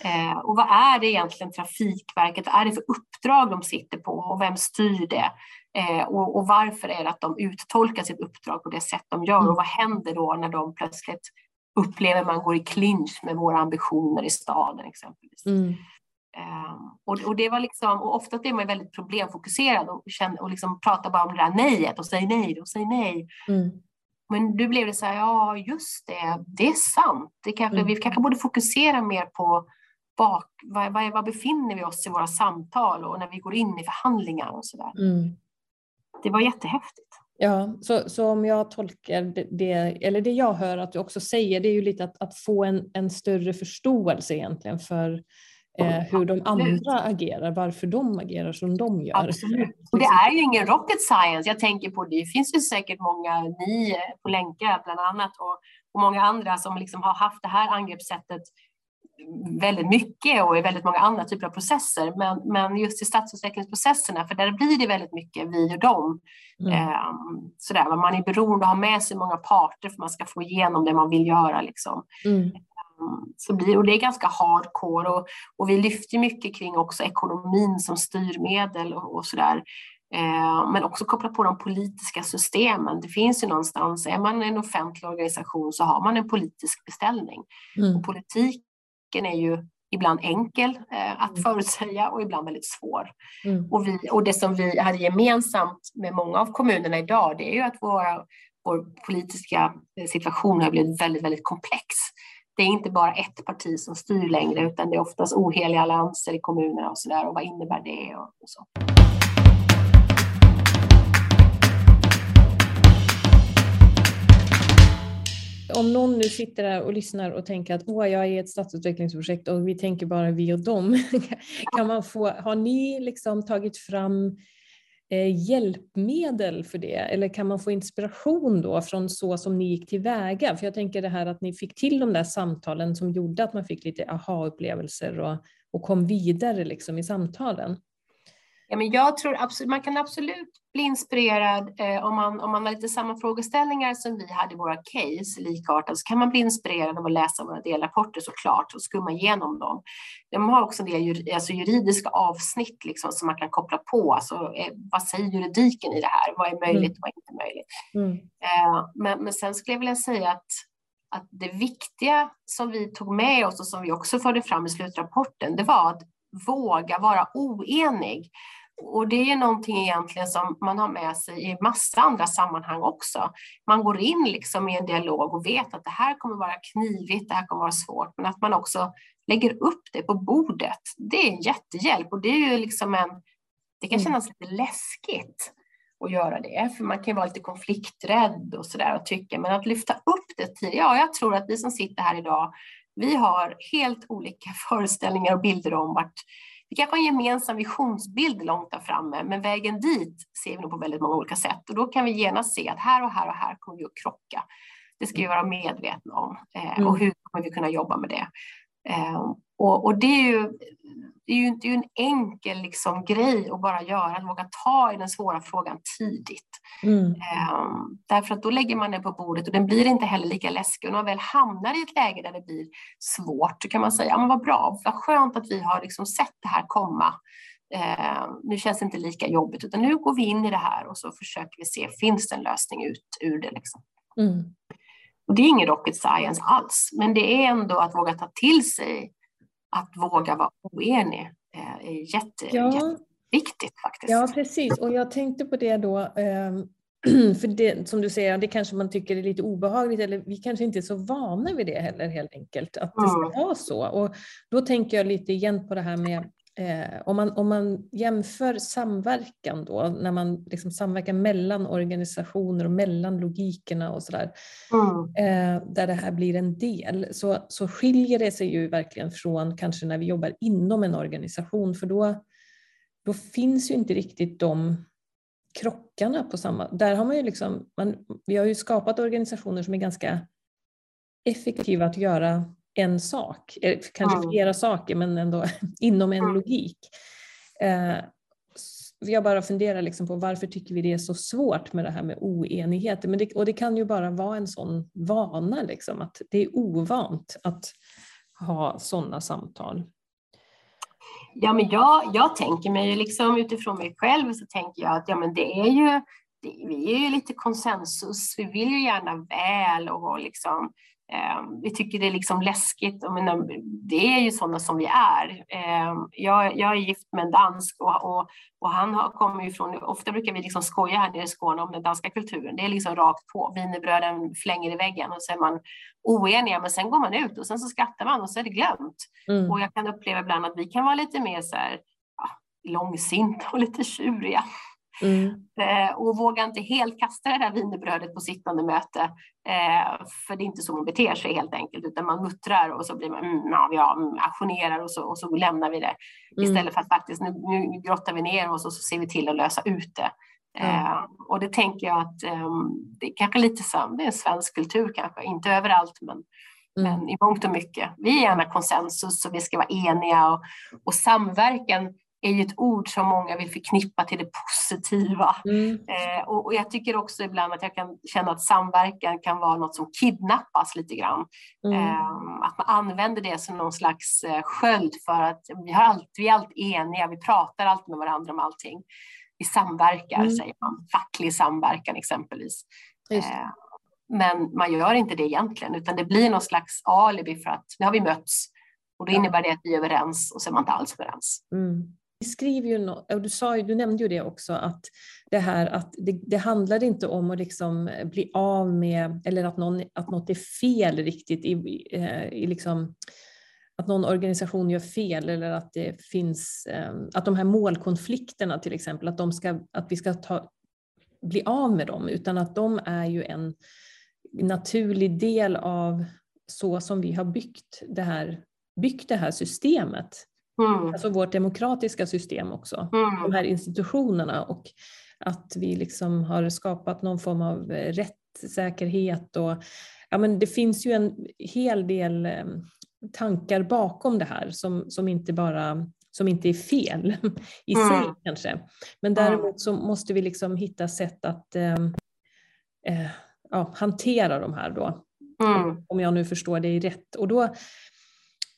Eh, och vad är det egentligen Trafikverket, vad är det för uppdrag de sitter på och vem styr det? Eh, och, och, varför är det att de uttolkar sitt uppdrag på det sätt de gör? Och vad händer då när de plötsligt upplever man går i clinch med våra ambitioner i staden exempelvis? Mm. Um, och, och, det var liksom, och ofta är man väldigt problemfokuserad och, känner, och liksom pratar bara om det där nejet och säger nej och säger nej. Mm. Men nu blev det så här, ja just det, det är sant. Det kanske, mm. Vi kanske borde fokusera mer på bak, var, var, var, befinner vi oss i våra samtal och när vi går in i förhandlingar och så där. Mm. Det var jättehäftigt. Ja, så, så om jag tolkar det, det, eller det jag hör att du också säger, det är ju lite att, att få en, en större förståelse egentligen för eh, hur de andra agerar, varför de agerar som de gör. Absolut. Och det är ju ingen rocket science. Jag tänker på det finns ju säkert många, ni på länkar bland annat och, och många andra som liksom har haft det här angreppssättet väldigt mycket och i väldigt många andra typer av processer. Men, men just i stadsutvecklingsprocesserna, för där blir det väldigt mycket vi och dem. Mm. Eh, sådär, man är beroende av att ha med sig många parter för att man ska få igenom det man vill göra. Liksom. Mm. Så blir, och det är ganska hardcore och, och vi lyfter mycket kring också ekonomin som styrmedel och, och sådär. Eh, men också koppla på de politiska systemen. Det finns ju någonstans, är man en offentlig organisation så har man en politisk beställning. Mm. Och politiken är ju ibland enkel eh, att mm. förutsäga och ibland väldigt svår. Mm. Och, vi, och det som vi hade gemensamt med många av kommunerna idag, det är ju att våra, vår politiska situation har blivit väldigt, väldigt komplex det är inte bara ett parti som styr längre utan det är oftast oheliga allianser i kommunerna och så där och vad innebär det och, och så. Om någon nu sitter där och lyssnar och tänker att Åh, jag är i ett stadsutvecklingsprojekt och vi tänker bara vi och dem. kan man få, har ni liksom tagit fram eh, hjälpmedel för det? Eller kan man få inspiration då från så som ni gick tillväga? För jag tänker det här att ni fick till de där samtalen som gjorde att man fick lite aha-upplevelser och, och kom vidare liksom i samtalen. Ja, men jag tror absolut, man kan absolut bli inspirerad eh, om, man, om man har lite samma frågeställningar som vi hade i våra case, likartat, så kan man bli inspirerad av att läsa våra delrapporter såklart och skumma igenom dem. De har också en del alltså juridiska avsnitt liksom, som man kan koppla på. Alltså, eh, vad säger juridiken i det här? Vad är möjligt och vad är inte möjligt? Mm. Eh, men, men sen skulle jag vilja säga att att det viktiga som vi tog med oss och som vi också förde fram i slutrapporten, det var att våga vara oenig. Och det är någonting egentligen som man har med sig i massa andra sammanhang också. Man går in liksom i en dialog och vet att det här kommer vara knivigt, det här kommer vara svårt, men att man också lägger upp det på bordet. Det är en jättehjälp och det är ju liksom en, det kan mm. kännas lite läskigt att göra det, för man kan ju vara lite konflikträdd och sådär och tycka, men att lyfta upp det tidigt, ja, jag tror att vi som sitter här idag, vi har helt olika föreställningar och bilder om vart vi kanske har en gemensam visionsbild långt där framme, men vägen dit ser vi nog på väldigt många olika sätt. Och då kan vi genast se att här och här och här kommer vi att krocka. Det ska vi vara medvetna om. Eh, och mm. hur kommer vi kunna jobba med det? Eh, och, och, det är ju, det är ju inte en enkel liksom, grej att bara göra, att våga ta i den svåra frågan tidigt. Mm. Um, därför att då lägger man den på bordet och den blir inte heller lika läskig. Och när man väl hamnar i ett läge där det blir svårt, så kan man säga, ja men vad bra, vad skönt att vi har liksom sett det här komma. Uh, nu känns det inte lika jobbigt, utan nu går vi in i det här och så försöker vi se, finns det en lösning ut ur det? Liksom. Mm. Och det är ingen rocket science alls, men det är ändå att våga ta till sig att våga vara oenig eh, är jätte, ja. jätteviktigt faktiskt. Ja, precis. Och jag tänkte på det då, ehm, för det, som du säger, det kanske man tycker är lite obehagligt eller vi kanske inte är så vana vid det heller helt enkelt, att det ska mm. vara så. Och då tänker jag lite igen på det här med Eh, om, man, om man jämför samverkan då, när man liksom samverkar mellan organisationer och mellan logikerna och sådär, mm. eh, där det här blir en del, så, så skiljer det sig ju verkligen från kanske när vi jobbar inom en organisation, för då, då finns ju inte riktigt de krockarna på samma... Där har man ju liksom, man, vi har ju skapat organisationer som är ganska effektiva att göra en sak, eh, kanske mm. flera saker men ändå inom en logik. Eh, jag bara funderar liksom på varför tycker vi det är så svårt med det här med oenighet? Men det, och det kan ju bara vara en sån vana, liksom, att det är ovant att ha sådana samtal. Ja, men jag, jag tänker mig liksom utifrån mig själv så tänker jag att ja, men det är ju, det, vi är ju lite konsensus, vi vill ju gärna väl och liksom vi tycker det är liksom läskigt. Men det är ju sådana som vi är. Ehm, jag, jag är gift med en dansk och, och, och han har, kommer ju från, ofta brukar vi liksom skoja här nere i Skåne om den danska kulturen. Det är liksom rakt på, wienerbröden flänger i väggen och så är man oeniga, men sen går man ut och sen så skrattar man och så är det glömt. Mm. Och jag kan uppleva ibland att vi kan vara lite mer så här, ja, långsinta och lite tjuriga. Mm. Eh, och våga inte helt kasta det där wienerbrödet på sittande möte. Eh, för det är inte så man beter sig helt enkelt, utan man muttrar och så blir man, mm, ja, ja, mm, aktionerar och så, och så lämnar vi det. Mm. Istället för att faktiskt, nu, nu grottar vi ner oss och så ser vi till att lösa ut det. Eh, och det tänker jag att eh, det är kanske lite så, det är en svensk kultur kanske, inte överallt, men Mm. Men i mångt och mycket. Vi är gärna konsensus och vi ska vara eniga och, och samverkan är ju ett ord som många vill förknippa till det positiva. Mm. Eh, och, och, jag tycker också ibland att jag kan känna att samverkan kan vara något som kidnappas lite grann. Mm. Eh, att man använder det som någon slags eh, sköld för att vi, har allt, vi är alltid eniga, vi pratar alltid med varandra om allting. Vi samverkar, mm. säger man. Facklig samverkan exempelvis. Eh, men man gör inte det egentligen, utan det blir någon slags alibi för att nu har vi mötts och då innebär det att vi är överens och så är man inte alls överens. Mm skriver ju, och du, sa, du nämnde ju det också, att det här att det, det handlar inte om att liksom bli av med, eller att, någon, att något är fel riktigt i, eh, i liksom, att någon organisation gör fel eller att det finns, eh, att de här målkonflikterna till exempel, att, de ska, att vi ska ta, bli av med dem, utan att de är ju en naturlig del av så som vi har byggt det här, byggt det här systemet. Mm. Alltså vårt demokratiska system också. Mm. De här institutionerna och att vi liksom har skapat någon form av eh, rättssäkerhet och ja, men det finns ju en hel del eh, tankar bakom det här som, som inte bara som inte är fel i mm. sig kanske. Men däremot så måste vi liksom hitta sätt att eh, eh, ja, hantera de här då. Mm. Om jag nu förstår dig rätt. Och då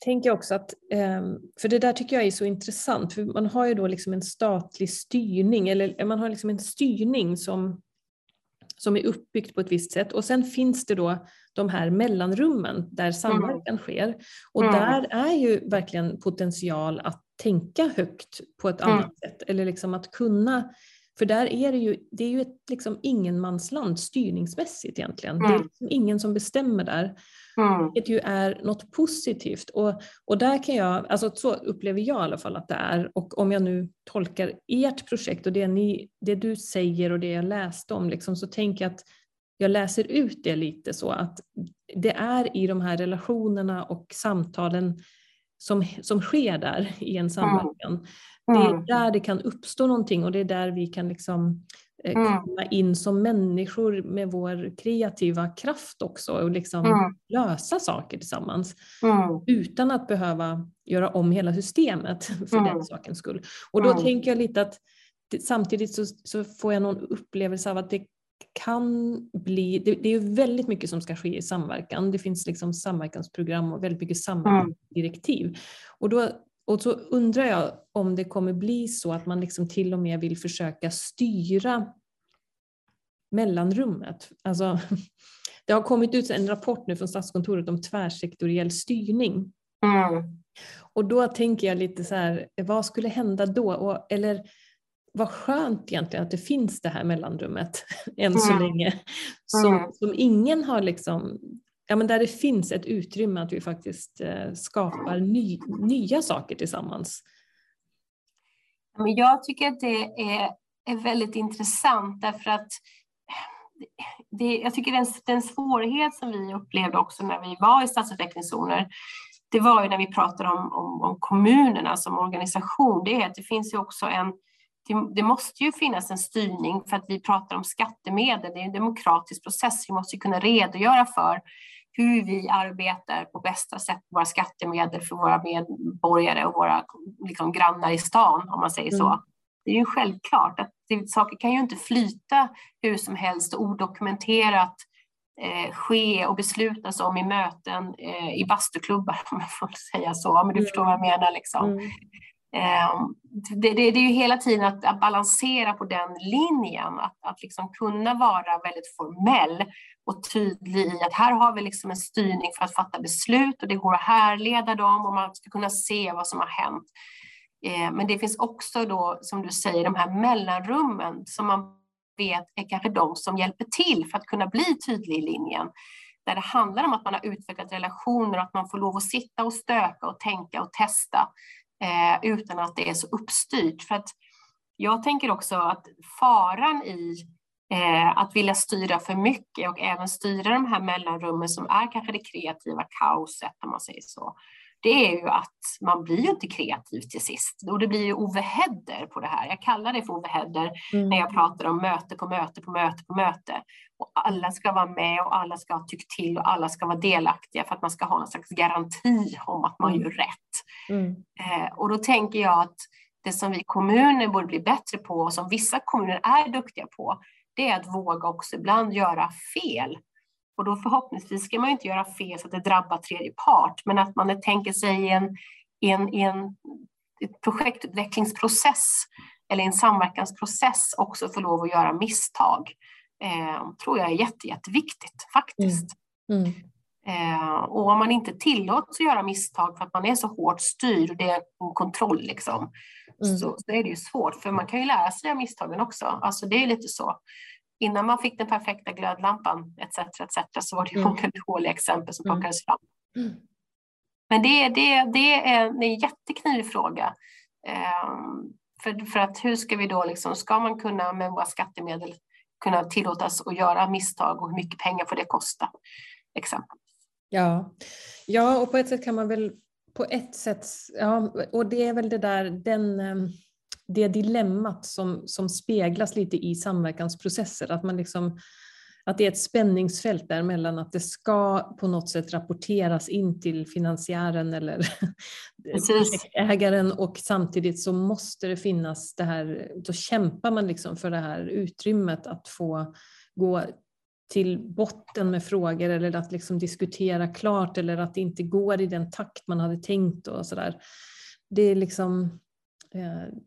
tänker jag också att, ehm, för det där tycker jag är så intressant, för man har ju då liksom en statlig styrning, eller man har liksom en styrning som, som är uppbyggt på ett visst sätt och sen finns det då de här mellanrummen där samverkan mm. sker. Och mm. där är ju verkligen potential att tänka högt på ett annat mm. sätt, eller liksom att kunna för där är det ju, det är ju ett liksom ingenmansland styrningsmässigt egentligen. Mm. Det är mm. liksom ingen som bestämmer där. Mm. Vilket ju är något positivt. Och, och där kan jag, alltså så upplever jag i alla fall att det är. Och om jag nu tolkar ert projekt och det, ni, det du säger och det jag läste om, liksom, så tänker jag att jag läser ut det lite så att det är i de här relationerna och samtalen som, som sker där i en samverkan. Det är mm. där det kan uppstå någonting och det är där vi kan liksom eh, mm. komma in som människor med vår kreativa kraft också och liksom mm. lösa saker tillsammans mm. utan att behöva göra om hela systemet för mm. den sakens skull. Och då mm. tänker jag lite att samtidigt så, så, får jag någon upplevelse av att det kan bli, det, det, är väldigt mycket som ska ske i samverkan. Det finns liksom samverkansprogram och väldigt mycket samverkansdirektiv. Och då och så undrar jag om det kommer bli så att man liksom till och med vill försöka styra mellanrummet. Alltså, det har kommit ut en rapport nu från Statskontoret om tvärsektoriell styrning. Mm. Och då tänker jag lite så här, vad skulle hända då? Och, eller vad skönt egentligen att det finns det här mellanrummet än så mm. länge. Som, mm. som ingen har liksom ja, men där det finns ett utrymme att vi faktiskt eh, skapar ny, nya saker tillsammans. Men jag tycker att det är, är väldigt intressant därför att eh, det, jag tycker den, den svårighet som vi upplevde också när vi var i stadsutvecklingszoner, det var ju när vi pratade om, om, om kommunerna som organisation, det är att det finns ju också en det, det, måste ju finnas en styrning för att vi pratar om skattemedel. Det är en demokratisk process. Vi måste kunna redogöra för hur vi arbetar på bästa sätt med våra skattemedel för våra medborgare och våra liksom, grannar i stan, om man säger så. Mm. Det är ju självklart att det, saker kan ju inte flyta hur som helst och odokumenterat eh, ske och beslutas om i möten eh, i bastuklubbar, om jag får säga så. Men du mm. förstår vad jag menar. Liksom. Mm. Ehm, det, det, det, är ju hela tiden att, att balansera på den linjen, att, att liksom kunna vara väldigt formell och tydlig i att här har vi liksom en styrning för att fatta beslut och det går att härleda dem och man ska kunna se vad som har hänt. Ehm, men det finns också då, som du säger, de här mellanrummen som man vet är kanske de som hjälper till för att kunna bli tydlig i linjen. Där det handlar om att man har utvecklat relationer och att man får lov att sitta och stöka och tänka och testa eh, utan att det är så uppstyrt. För att jag tänker också att faran i eh, att vilja styra för mycket och även styra de här mellanrummen som är kanske det kreativa kaoset om man säger så, det är ju att man blir ju inte kreativ till sist. Och det blir ju overheader på det här. Jag kallar det för overheader mm. när jag pratar om möte på möte på möte på möte. Och alla ska vara med och alla ska ha tyckt till och alla ska vara delaktiga för att man ska ha någon slags garanti om att man mm. gör rätt. Mm. Eh, och då tänker jag att det som vi kommuner borde bli bättre på och som vissa kommuner är duktiga på, det är att våga också ibland göra fel och då förhoppningsvis ska man inte göra fel så att det drabbar tredje part, men att man tänker sig i en, en, i en projektutvecklingsprocess eller en samverkansprocess också få lov att göra misstag. Eh, tror jag är jätte, jätteviktigt faktiskt. Mm. Mm. Eh, och om man inte tillåts att göra misstag för att man är så hårt styrd och det är en kontroll liksom, mm. så, så, är det ju svårt. För man kan ju lära sig av misstagen också. Alltså det är lite så innan man fick den perfekta glödlampan etc. etc. så var det mm. många dåliga exempel som mm. plockades fram. Mm. Men det, det, det är en jätteknivig fråga. Um, för, för att hur ska vi då, liksom, ska man kunna med våra skattemedel kunna tillåtas att göra misstag och hur mycket pengar får det kosta. Exempelvis. Ja. ja, och på ett sätt kan man väl på ett sätt, ja, och det är väl det där, den, ehm, det dilemmat som, som speglas lite i samverkansprocesser, att man liksom att det är ett spänningsfält där mellan att det ska på något sätt rapporteras in till finansiären eller ägaren och samtidigt så måste det finnas det här, då kämpar man liksom för det här utrymmet att få gå till botten med frågor eller att liksom diskutera klart eller att det inte går i den takt man hade tänkt och sådär. Det är liksom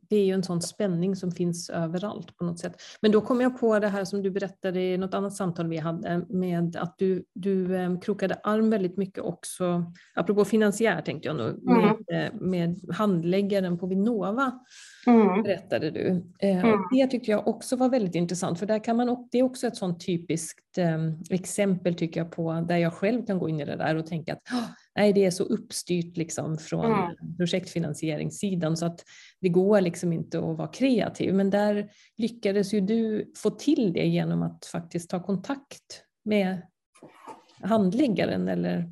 det är ju en sån spänning som finns överallt på något sätt. Men då kom jag på det här som du berättade i något annat samtal vi hade med att du, du eh, krokade arm väldigt mycket också, apropå finansiär tänkte jag nu, med, mm. Eh, med handläggaren på Vinnova. Mm. berättade du. Mm. Det tyckte jag också var väldigt intressant för där kan man, det är också ett sånt typiskt exempel tycker jag på där jag själv kan gå in i det där och tänka att nej, det är så uppstyrt liksom från mm. projektfinansieringssidan så att det går liksom inte att vara kreativ. Men där lyckades ju du få till det genom att faktiskt ta kontakt med handläggaren eller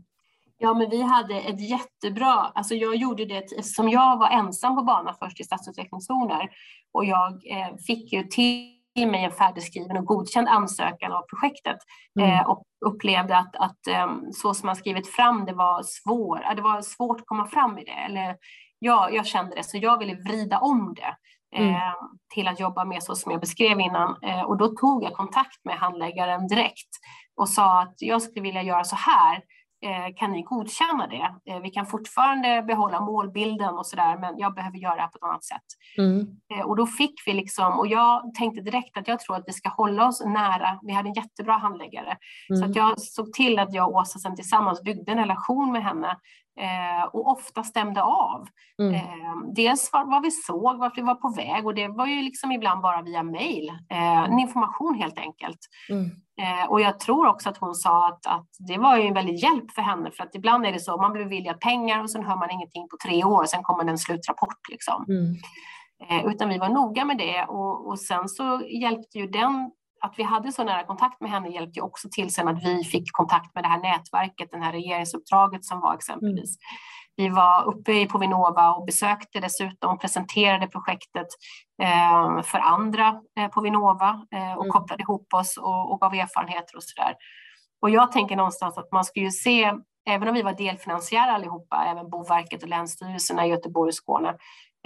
Ja, men vi hade ett jättebra, alltså jag gjorde det som jag var ensam på banan först i stadsutvecklingszoner och jag eh, fick ju till mig en färdigskriven och godkänd ansökan av projektet mm. eh, och upplevde att, att um, så som man skrivit fram det var, svår, det var svårt att komma fram i det. Eller, ja, jag kände det, så jag ville vrida om det mm. eh, till att jobba med så som jag beskrev innan. Eh, och då tog jag kontakt med handläggaren direkt och sa att jag skulle vilja göra så här. Eh, kan ni godkänna det? Eh, vi kan fortfarande behålla målbilden och sådär, men jag behöver göra det på ett annat sätt. Mm. Eh, och då fick vi liksom, och jag tänkte direkt att jag tror att vi ska hålla oss nära. Vi hade en jättebra handläggare, mm. så att jag såg till att jag och Åsa sen tillsammans byggde en relation med henne Eh, och ofta stämde av. Mm. Eh, dels vad, vad, vi såg, vart vi var på väg och det var ju liksom ibland bara via mail, eh, en information helt enkelt. Mm. Eh, och jag tror också att hon sa att, att det var ju en väldig hjälp för henne för att ibland är det så, man blir beviljad pengar och sen hör man ingenting på tre år, sen kommer en slutrapport liksom. Mm. Eh, utan vi var noga med det och, och sen så hjälpte ju den att vi hade så nära kontakt med henne hjälpte ju också till sen att vi fick kontakt med det här nätverket, det här regeringsuppdraget som var exempelvis. Mm. Vi var uppe på Vinnova och besökte dessutom och presenterade projektet eh, för andra eh, på Vinnova eh, och mm. kopplade ihop oss och, och gav erfarenheter och sådär. Och jag tänker någonstans att man ska ju se, även om vi var delfinansiärer allihopa, även Boverket och länsstyrelserna i Göteborg och Skåne,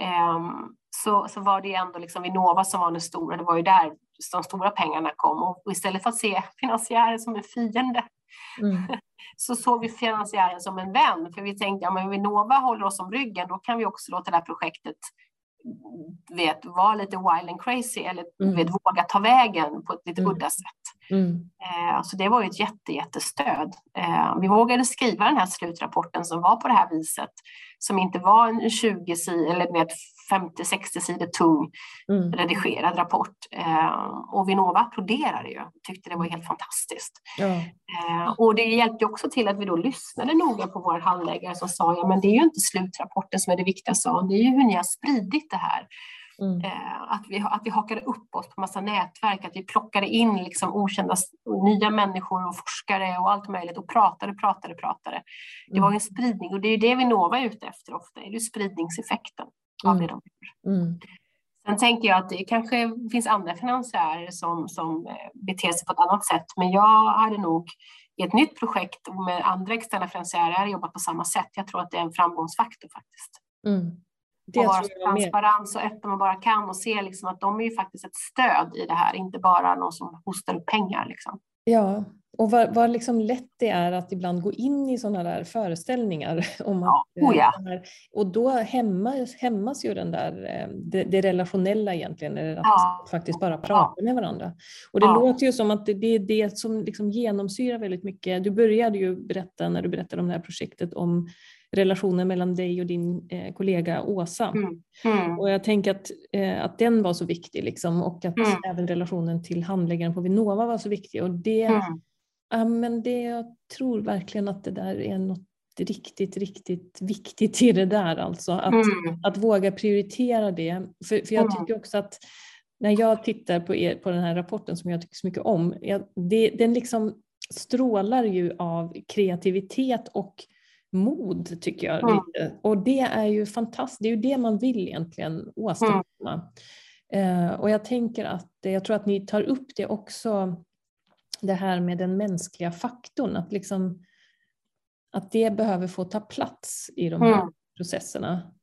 Ehm, så, så var det ändå liksom Vinnova som var den stora, det var ju där de stora pengarna kom. Och istället för att se finansiären som en fiende mm. så såg vi finansiären som en vän. För vi tänkte, ja men Vinnova håller oss om ryggen, då kan vi också låta det här projektet vet, vara lite wild and crazy eller mm. vet, våga ta vägen på ett lite mm. udda sätt. Mm. Eh, så det var ju ett jätte, jättestöd. Eh, vi vågade skriva den här slutrapporten som var på det här viset, som inte var en 20 sidor eller med 50-60 sidor tung mm. redigerad rapport. Eh, och Vinnova applåderade ju, tyckte det var helt fantastiskt. Ja. Eh, och det hjälpte också till att vi då lyssnade noga på våra handläggare som sa, ja men det är ju inte slutrapporten som är det viktiga, sa det är ju hur ni har spridit det här. Mm. Eh, att, vi, att vi hakade upp oss på massa nätverk, att vi plockade in liksom okända nya människor och forskare och allt möjligt och pratade, pratade, pratade. Det var mm. en spridning och det är det Vinnova är ute efter ofta, det är spridningseffekten av mm. det de gör. Mm. Sen tänker jag att det kanske finns andra finansiärer som, som eh, beter sig på ett annat sätt, men jag hade nog i ett nytt projekt med andra externa finansiärer jobbat på samma sätt. Jag tror att det är en framgångsfaktor faktiskt. Mm. Det och vara så transparent så öppen man bara kan och se liksom att de är ju faktiskt ett stöd i det här, inte bara någon som hostar upp pengar. Liksom. Ja, och vad, vad liksom lätt det är att ibland gå in i sådana där föreställningar. Om ja, att, oh ja. Och då hämmas, hämmas ju den där, eh, det, det relationella egentligen, eller att ja. faktiskt bara prata ja. med varandra. Och det låter ju som att det, det är det som liksom genomsyrar väldigt mycket. Du började ju berätta när du berättade om det här projektet om relationen mellan dig och din eh, kollega Åsa. Mm. Mm. Och jag tänker att, eh, att den var så viktig liksom, och att mm. även relationen till handläggaren på Vinnova var så viktig. Och det, mm. Ja, men det, jag tror verkligen att det där är något riktigt, riktigt viktigt i det där alltså. Att, mm. att våga prioritera det. För, för jag mm. tycker också att när jag tittar på, er, på den här rapporten som jag tycker så mycket om, jag, det, den liksom strålar ju av kreativitet och mod tycker jag. Mm. Och det är ju fantastiskt, det är ju det man vill egentligen åstadkomma. Mm. Eh, och jag tänker att, jag tror att ni tar upp det också, det här med den mänskliga faktorn, att, liksom, att det behöver få ta plats i de här mm. processerna.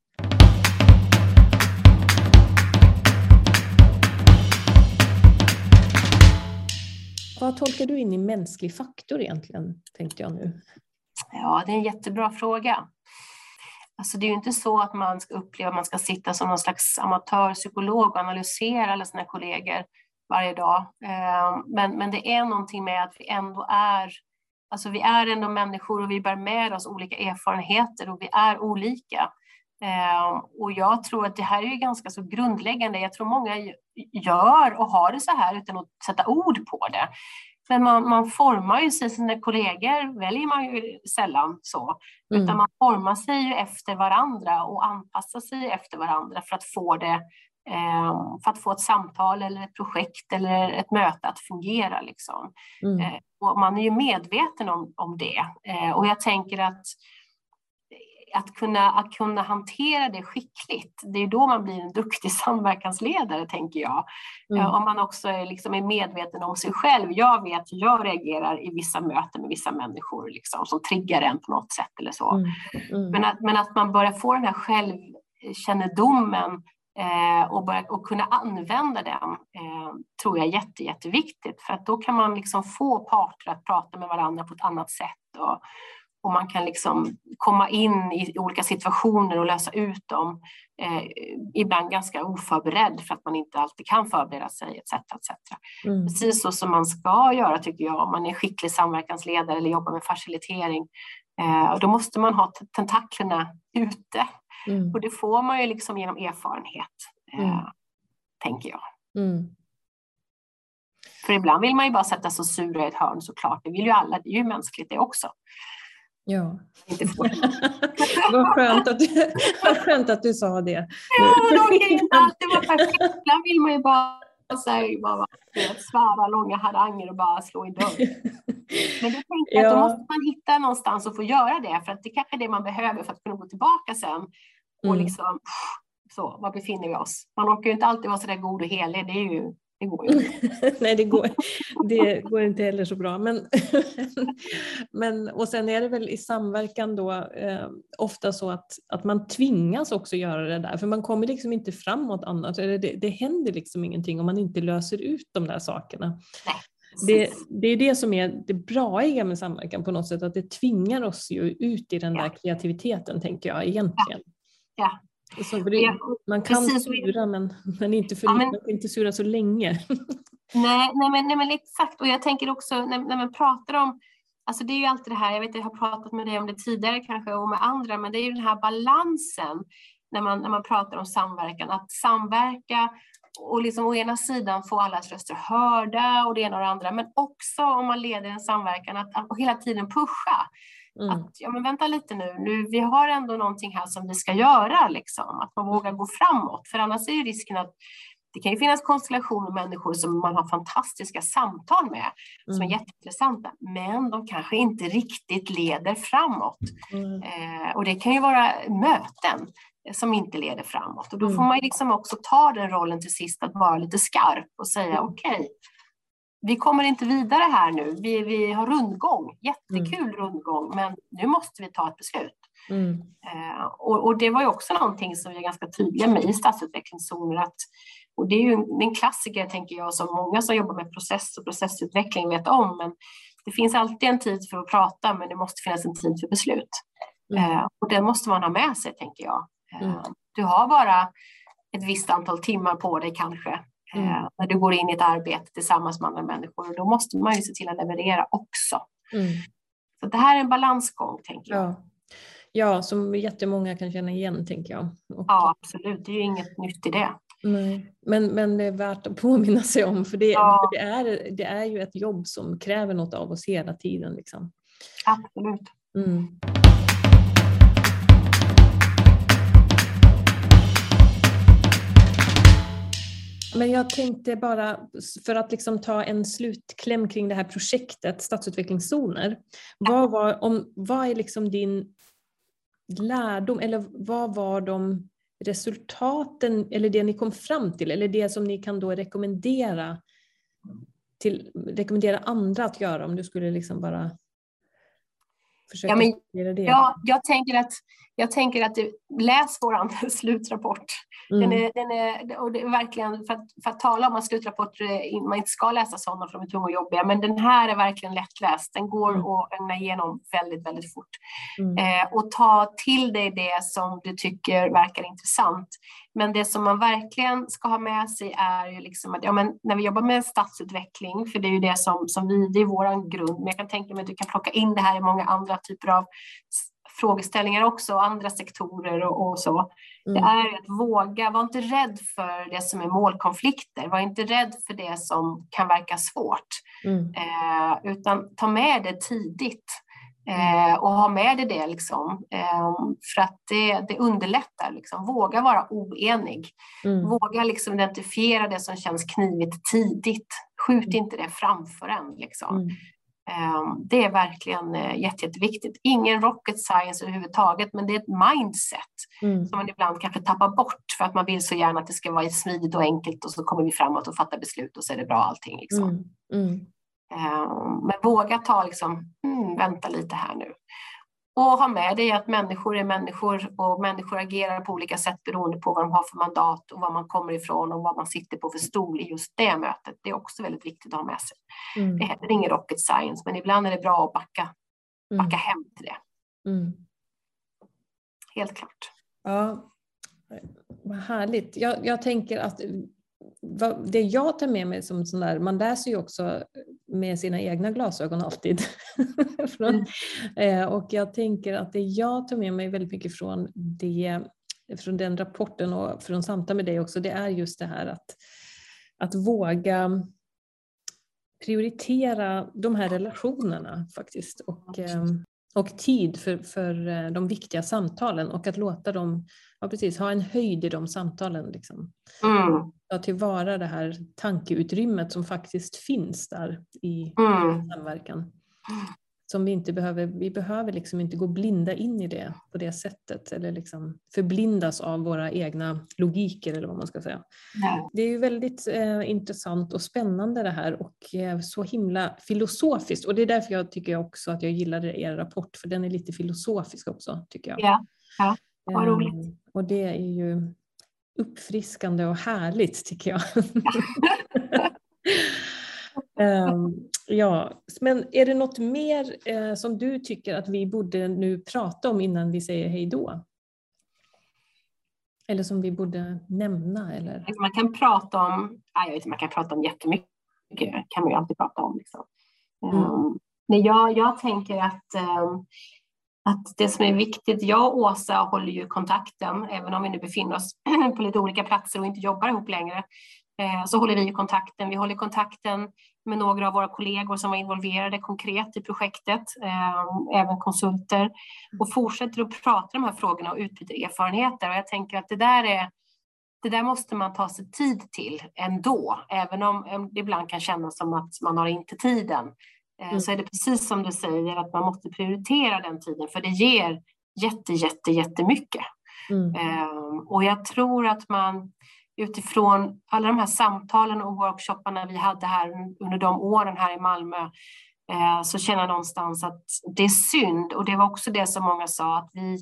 Vad tolkar du in i mänsklig faktor egentligen, tänkte jag nu? Ja, det är en jättebra fråga. Alltså det är ju inte så att man ska uppleva att man ska sitta som någon slags amatörpsykolog och analysera alla sina kollegor varje dag. Eh, men, men det är någonting med att vi ändå är, alltså vi är ändå människor och vi bär med oss olika erfarenheter och vi är olika. Eh, och jag tror att det här är ganska så grundläggande. Jag tror många gör och har det så här utan att sätta ord på det. Men man, man formar ju sig, sina kollegor väljer man ju sällan så, mm. utan man formar sig ju efter varandra och anpassar sig efter varandra för att få det för att få ett samtal eller ett projekt eller ett möte att fungera. Liksom. Mm. Eh, och man är ju medveten om, om det. Eh, och jag tänker att att kunna, att kunna hantera det skickligt, det är då man blir en duktig samverkansledare, tänker jag. Mm. Om man också är, liksom är medveten om sig själv. Jag vet hur jag reagerar i vissa möten med vissa människor liksom, som triggar en på något sätt eller så. Mm. Mm. Men, att, men att man börjar få den här självkännedomen eh, och, börja, och kunna använda den eh, tror jag är jätte, jätteviktigt. För att då kan man liksom få parter att prata med varandra på ett annat sätt. Och, och man kan liksom komma in i olika situationer och lösa ut dem. Eh, ibland ganska oförberedd för att man inte alltid kan förbereda sig etc. etc. Mm. Precis så som man ska göra tycker jag om man är skicklig samverkansledare eller jobbar med facilitering. Eh, då måste man ha tentaklerna ute mm. och det får man ju liksom genom erfarenhet, eh, mm. tänker jag. Mm. För ibland vill man ju bara sätta sig och sura i ett hörn såklart. Det vill ju alla, det är ju mänskligt det också. Ja. Inte får. vad, skönt att du, vad skönt att du sa det. Ja, det kan inte alltid vara perfekt. Ibland vill man ju bara, här, bara svära långa haranger och bara slå i dörr. Men då tänker jag ja. att då måste man hitta någonstans och få göra det, för att det kanske är det man behöver för att kunna gå tillbaka sen. Och mm. liksom, så, var befinner vi oss? Man orkar ju inte alltid vara så där god och helig, det är ju det går ju Nej, det går, det går inte heller så bra. Men, men, och sen är det väl i samverkan då eh, ofta så att, att man tvingas också göra det där, för man kommer liksom inte framåt annars. Det, det händer liksom ingenting om man inte löser ut de där sakerna. Nej. Det, det, är det som är det braiga med samverkan på något sätt, att det tvingar oss ju ut i den ja. där kreativiteten tänker jag egentligen. Ja. Så det, man kan Precis. sura men, men, inte för, ja, men, man inte sura så länge. nej, nej, men, nej men exakt och jag tänker också när, när man pratar om Alltså det är ju alltid det här, jag vet jag har pratat med dig om det tidigare kanske och med andra, men det är ju den här balansen när man, när man pratar om samverkan, att samverka och liksom å ena sidan få allas röster hörda och det ena och det andra, men också om man leder en samverkan att, att hela tiden pusha. Mm. Att, ja men vänta lite nu, nu, vi har ändå någonting här som vi ska göra, liksom. att man vågar gå framåt. För annars är ju risken att det kan ju finnas konstellationer med människor som man har fantastiska samtal med, mm. som är mm. jätteintressanta, men de kanske inte riktigt leder framåt. Mm. Eh, och det kan ju vara möten som inte leder framåt. Och då får mm. man liksom också ta den rollen till sist att vara lite skarp och säga mm. okej, okay, vi kommer inte vidare här nu. Vi, vi har rundgång, jättekul mm. rundgång, men nu måste vi ta ett beslut. Mm. Eh, och, och, det var ju också någonting som vi är ganska tydliga med i stadsutvecklingszoner. Att, och det är ju en klassiker, tänker jag, som många som jobbar med process och processutveckling vet om. Men det finns alltid en tid för att prata, men det måste finnas en tid för beslut. Mm. Eh, och den måste man ha med sig, tänker jag. Eh, mm. Du har bara ett visst antal timmar på dig kanske mm. Eh, när du går in i ett arbete tillsammans med andra människor. Och då måste man ju se till att leverera också. Mm. Så det här är en balansgång, tänker jag. Ja. ja, som jättemånga kan känna igen, tänker jag. Och... Ja, absolut. Det är ju inget nytt i det. Nej. Men, men det är värt att påminna sig om, för det, ja. det, är, det är ju ett jobb som kräver något av oss hela tiden. Liksom. Absolut. Mm. Men jag tänkte bara, för att liksom ta en slutkläm kring det här projektet, stadsutvecklingszoner. Vad, var, om, vad är liksom din lärdom, eller vad var de resultaten, eller det ni kom fram till, eller det som ni kan då rekommendera, till, rekommendera andra att göra om du skulle liksom bara försöka ja, men, det? Ja, jag tänker att jag tänker att du, läs vår slutrapport. Mm. Den är, den är, och det är verkligen, för att, för att tala om att slutrapporter, eh, man inte ska läsa sådana för de är tunga och jobbiga, men den här är verkligen lättläst. Den går mm. att ögna igenom väldigt, väldigt fort. Mm. Eh, och ta till dig det som du tycker verkar intressant. Men det som man verkligen ska ha med sig är ju liksom att ja, men när vi jobbar med stadsutveckling, för det är ju det som, som vi, det är vår grund, men jag kan tänka mig att du kan plocka in det här i många andra typer av frågeställningar också, andra sektorer och, och så. Mm. Det är att våga, var inte rädd för det som är målkonflikter, var inte rädd för det som kan verka svårt, mm. eh, utan ta med det tidigt. Eh, och ha med dig det, liksom, eh, för att det, det underlättar. Liksom. Våga vara oenig. Mm. Våga liksom identifiera det som känns knivigt tidigt. Skjut mm. inte det framför en. Liksom. Mm. Ehm, det är verkligen eh, jätte, jätteviktigt. Ingen rocket science överhuvudtaget, men det är ett mindset mm. som man ibland kanske tappar bort för att man vill så gärna att det ska vara smidigt och enkelt och så kommer vi framåt och fattar beslut och så är det bra allting. Liksom. Ehm, men våga ta liksom, mm, vänta lite här nu. Och ha med dig att människor är människor och människor agerar på olika sätt beroende på vad de har för mandat och var man kommer ifrån och vad man sitter på för stol i just det mötet. Det är också väldigt viktigt att ha med sig. Mm. Det är heller ingen rocket science, men ibland är det bra att backa, mm. backa hem till det. Mm. Helt klart. Ja, vad härligt. Jag, jag tänker att det jag tar med mig som sån där, man läser ju också med sina egna glasögon alltid. från, mm. Eh, och jag tänker att det jag tar med mig väldigt mycket från, det, från den rapporten och från samtal med dig också, det är just det här att, att våga prioritera de här relationerna faktiskt. Och, ehm, och tid för, för eh, de viktiga samtalen och att låta dem ja, precis, ha en höjd i de samtalen. Liksom. Mm. Ta tillvara det här tankeutrymmet som faktiskt finns där i mm. samverkan. Som vi inte behöver, vi behöver liksom inte gå blinda in i det på det sättet eller liksom förblindas av våra egna logiker eller vad man ska säga. Nej. Det är ju väldigt eh, intressant och spännande det här och eh, så himla filosofiskt och det är därför jag tycker också att jag gillade er rapport för den är lite filosofisk också tycker jag. Ja, ja. vad roligt. Um, och det är ju uppfriskande och härligt tycker jag. um, ja, men är det något mer eh, som du tycker att vi borde nu prata om innan vi säger hej då? Eller som vi borde nämna? Eller? Man kan prata om, jag vet, man kan prata om jättemycket, kan man ju alltid prata om. Liksom. Mm. Um, men jag, jag tänker att um, att det som är viktigt, jag och Åsa håller ju kontakten, även om vi nu befinner oss på lite olika platser och inte jobbar ihop längre, eh, så håller vi kontakten. Vi håller kontakten med några av våra kollegor som var involverade konkret i projektet, eh, även konsulter, och fortsätter att prata de här frågorna och utbyter erfarenheter. Och jag tänker att det där är det där måste man ta sig tid till ändå, även om det ibland kan kännas som att man har inte tiden. Eh, mm. så är det precis som du säger att man måste prioritera den tiden för det ger jätte, jätte, jättemycket. Mm. Och jag tror att man utifrån alla de här samtalen och workshopparna vi hade här under de åren här i Malmö eh, så känner jag någonstans att det är synd och det var också det som många sa att vi,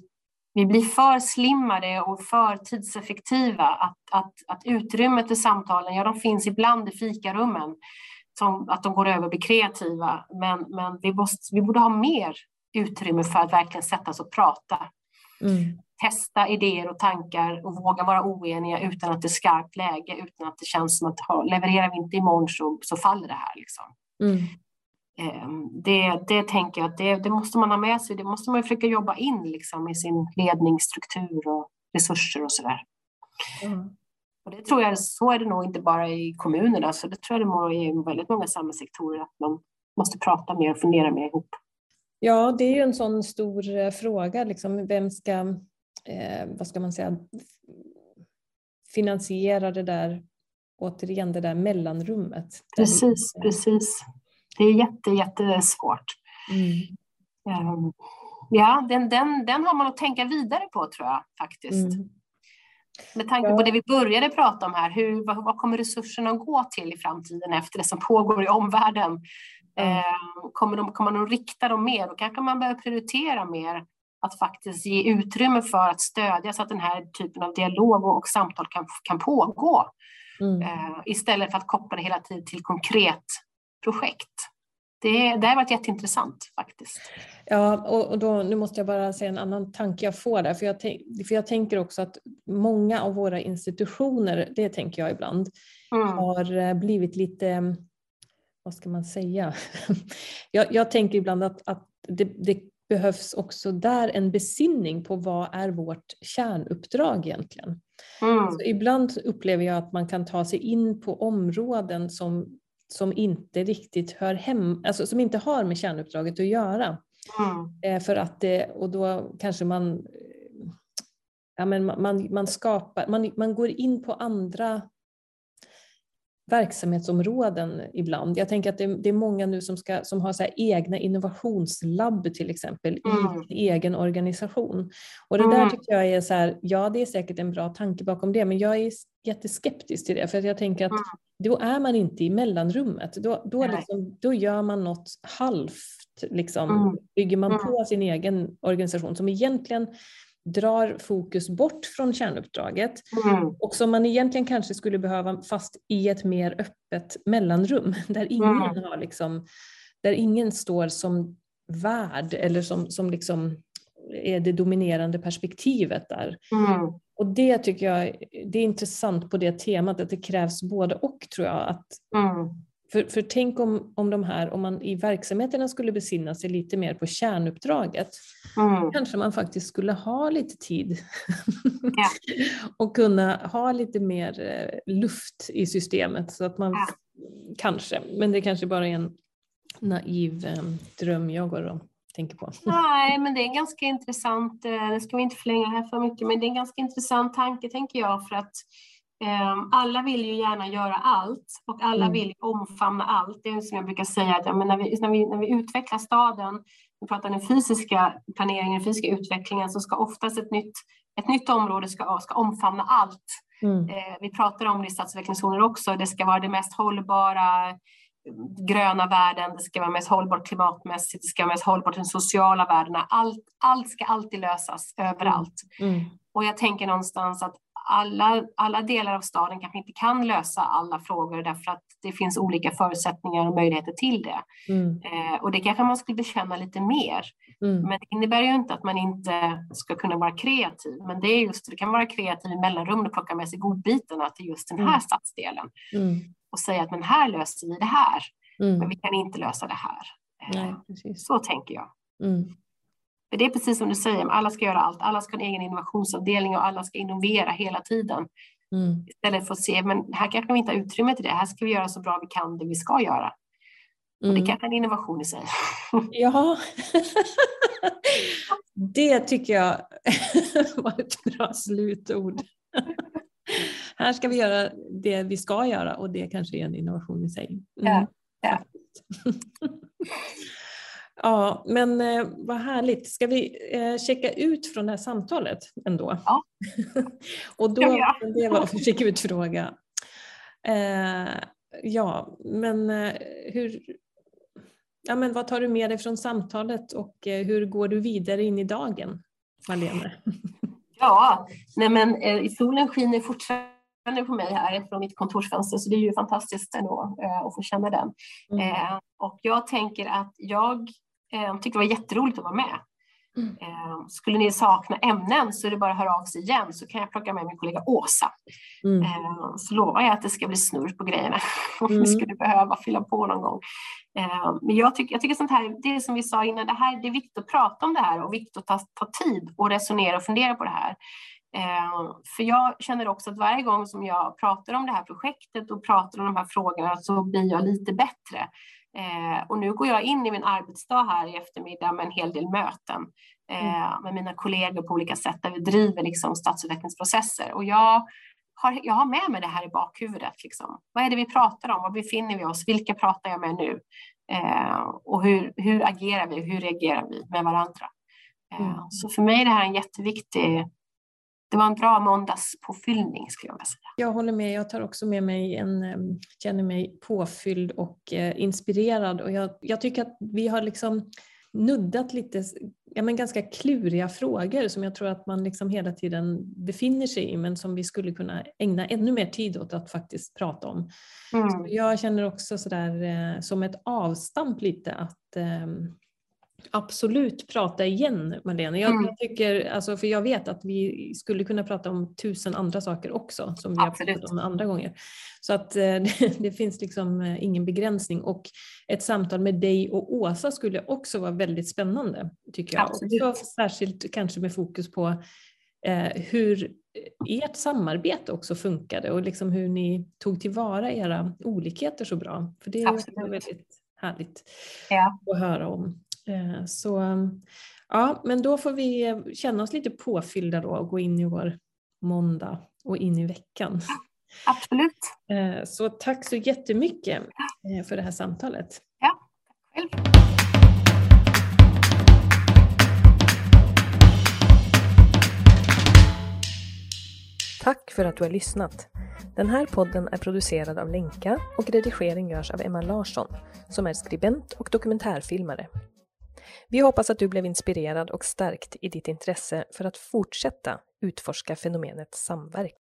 vi blir för slimmade och för tidseffektiva. Att, att, att utrymmet i samtalen, ja de finns ibland i fikarummen som att de går över och blir kreativa. Men, men vi, måste, vi borde ha mer utrymme för att verkligen sätta oss och prata. Mm. Testa idéer och tankar och våga vara oeniga utan att det är skarpt läge, utan att det känns som att levererar vi inte imorgon så, så faller det här. Liksom. Mm. Ehm, det, det tänker jag att det, det, måste man ha med sig, det måste man försöka jobba in liksom, i sin ledningsstruktur och resurser och sådär. Mm. Och det tror jag, så är det nog inte bara i kommunerna, så det tror jag det är i väldigt många samhällssektorer, att man måste prata mer och fundera mer ihop. Ja, det är ju en sån stor eh, fråga, liksom, vem ska, eh, vad ska man säga, finansiera det där återigen det där mellanrummet. Precis, precis. Det är jätte, jättesvårt. Mm. Um, ja, den, den, den har man att tänka vidare på tror jag faktiskt. Mm. Med tanke på det vi började prata om här, hur, vad, vad, kommer resurserna att gå till i framtiden efter det som pågår i omvärlden? Mm. Eh, kommer, de, kommer man att rikta dem mer? Då kanske man behöver prioritera mer att faktiskt ge utrymme för att stödja så att den här typen av dialog och, och samtal kan, kan pågå. Mm. Eh, istället för att koppla det hela tiden till konkret projekt. Det, det har varit jätteintressant faktiskt. Ja, och, då, nu måste jag bara säga en annan tanke jag får där, för jag, för jag tänker också att många av våra institutioner, det tänker jag ibland, mm. har eh, blivit lite, vad ska man säga? jag, jag tänker ibland att, att det, det behövs också där en besinning på vad är vårt kärnuppdrag egentligen. Mm. ibland upplever jag att man kan ta sig in på områden som som inte riktigt hör hem, alltså som inte har med kärnuppdraget att göra. Mm. Eh, för att det, och då kanske man, ja men man, man skapar, man, man går in på andra verksamhetsområden ibland. Jag tänker att det, det är många nu som, ska, som har så egna innovationslabb till exempel mm. i egen organisation. Och det mm. där tycker jag är så här, ja det är säkert en bra tanke bakom det, men jag är jätteskeptisk till det för jag tänker att mm. då är man inte i mellanrummet. Då, då, liksom, då gör man något halvt, liksom, mm. bygger man på mm. sin egen organisation som egentligen drar fokus bort från kärnuppdraget mm. och som man egentligen kanske skulle behöva fast i ett mer öppet mellanrum där ingen, mm. har liksom, där ingen står som värd eller som, som liksom är det dominerande perspektivet där. Mm. Och det tycker jag det är intressant på det temat att det krävs både och tror jag. Att mm. För, för tänk om, om de här, om man i verksamheterna skulle besinna sig lite mer på kärnuppdraget, mm. kanske man faktiskt skulle ha lite tid ja. och kunna ha lite mer eh, luft i systemet så att man ja. kanske, men det kanske bara är en naiv eh, dröm jag går och tänker på. Nej, men det är ganska intressant, eh, det ska vi inte förlänga här för mycket, men det är en ganska intressant tanke tänker jag för att alla vill ju gärna göra allt och alla mm. vill omfamna allt. Det är som jag brukar säga, att ja, men när, vi, när, vi, när vi utvecklar staden, vi pratar den fysiska planeringen, den fysiska utvecklingen, så ska oftast ett nytt, ett nytt område ska, ska omfamna allt. Mm. Eh, vi pratar om det i stadsutvecklingszoner också, det ska vara det mest hållbara gröna värden, det ska vara mest hållbart klimatmässigt, det ska vara mest hållbart de sociala värdena. Allt, allt ska alltid lösas överallt. Mm. Mm. Och jag tänker någonstans att alla, alla delar av staden kanske inte kan lösa alla frågor därför att det finns olika förutsättningar och möjligheter till det. Mm. Eh, och det kanske man skulle bekänna lite mer. Mm. Men det innebär ju inte att man inte ska kunna vara kreativ. Men det är just det kan vara kreativ i mellanrummet och plocka med sig godbitarna till just den här mm. stadsdelen. Mm. Och säga att men här löser vi det här. Mm. Men vi kan inte lösa det här. Eh, Nej, så tänker jag. Mm. För det är precis som du säger, alla ska göra allt. Alla ska ha en egen innovationsavdelning och alla ska innovera hela tiden. Mm. Istället för att se, men här kanske vi inte har utrymme till det. Här ska vi göra så bra vi kan det vi ska göra. Och det mm. kanske är en innovation i sig. Ja, det tycker jag var ett bra slutord. Här ska vi göra det vi ska göra och det kanske är en innovation i sig. Mm. Ja, ja. Ja, men eh, vad härligt. Ska vi eh, checka ut från det här samtalet ändå? Ja. och då, ja, ja. det var en check ut-fråga. Eh, ja, men eh, hur, ja, men vad tar du med dig från samtalet och eh, hur går du vidare in i dagen, Marlene? ja, nej men eh, solen skiner fortfarande på mig här från mitt kontorsfönster så det är ju fantastiskt ändå att få känna den. Mm. och jag tänker att jag Eh, tyckte det var jätteroligt att vara med. Mm. Eh, skulle ni sakna ämnen så är det bara att höra av sig igen så kan jag plocka med min kollega Åsa. Mm. Eh, så lovar jag att det ska bli snurr på grejerna om mm. vi skulle behöva fylla på någon gång. Eh, men jag tycker, jag tycker sånt här, det som vi sa innan, det, här, det är viktigt att prata om det här och viktigt att ta, ta tid och resonera och fundera på det här. Eh, för jag känner också att varje gång som jag pratar om det här projektet och pratar om de här frågorna så blir jag lite bättre. Eh, och nu går jag in i min arbetsdag här i eftermiddag med en hel del möten eh, mm. med mina kollegor på olika sätt där vi driver liksom stadsutvecklingsprocesser. Och jag har, jag har med mig det här i bakhuvudet. Liksom. Vad är det vi pratar om? Var befinner vi oss? Vilka pratar jag med nu? Och hur, hur agerar vi? Hur reagerar vi med varandra? Mm. Så för mig är det här en jätteviktig det var en bra måndagspåfyllning skulle jag vilja säga. Jag håller med, jag tar också med mig en, känner mig påfylld och eh, inspirerad och jag, jag tycker att vi har liksom nuddat lite ja, men ganska kluriga frågor som jag tror att man liksom hela tiden befinner sig i men som vi skulle kunna ägna ännu mer tid åt att faktiskt prata om. Mm. jag känner också sådär eh, som ett avstamp lite att eh, absolut prata igen Malena. Jag, mm. tycker, alltså, för jag vet att vi skulle kunna prata om tusen andra saker också som vi absolut. har pratat om andra gånger. Så att eh, det, det, finns liksom eh, ingen begränsning och ett samtal med dig och Åsa skulle också vara väldigt spännande tycker jag. Också, särskilt kanske med fokus på eh, hur ert samarbete också funkade och liksom hur ni tog tillvara era olikheter så bra. För det är väldigt härligt ja. att höra om. Eh, så ja, men då får vi känna oss lite påfyllda då och gå in i vår måndag och in i veckan. Absolut. Eh, så tack så jättemycket eh, för det här samtalet. Ja, själv. Tack för att du har lyssnat. Den här podden är producerad av Lenka och redigering görs av Emma Larsson som är skribent och dokumentärfilmare. Vi hoppas att du blev inspirerad och stärkt i ditt intresse för att fortsätta utforska fenomenet samverkan.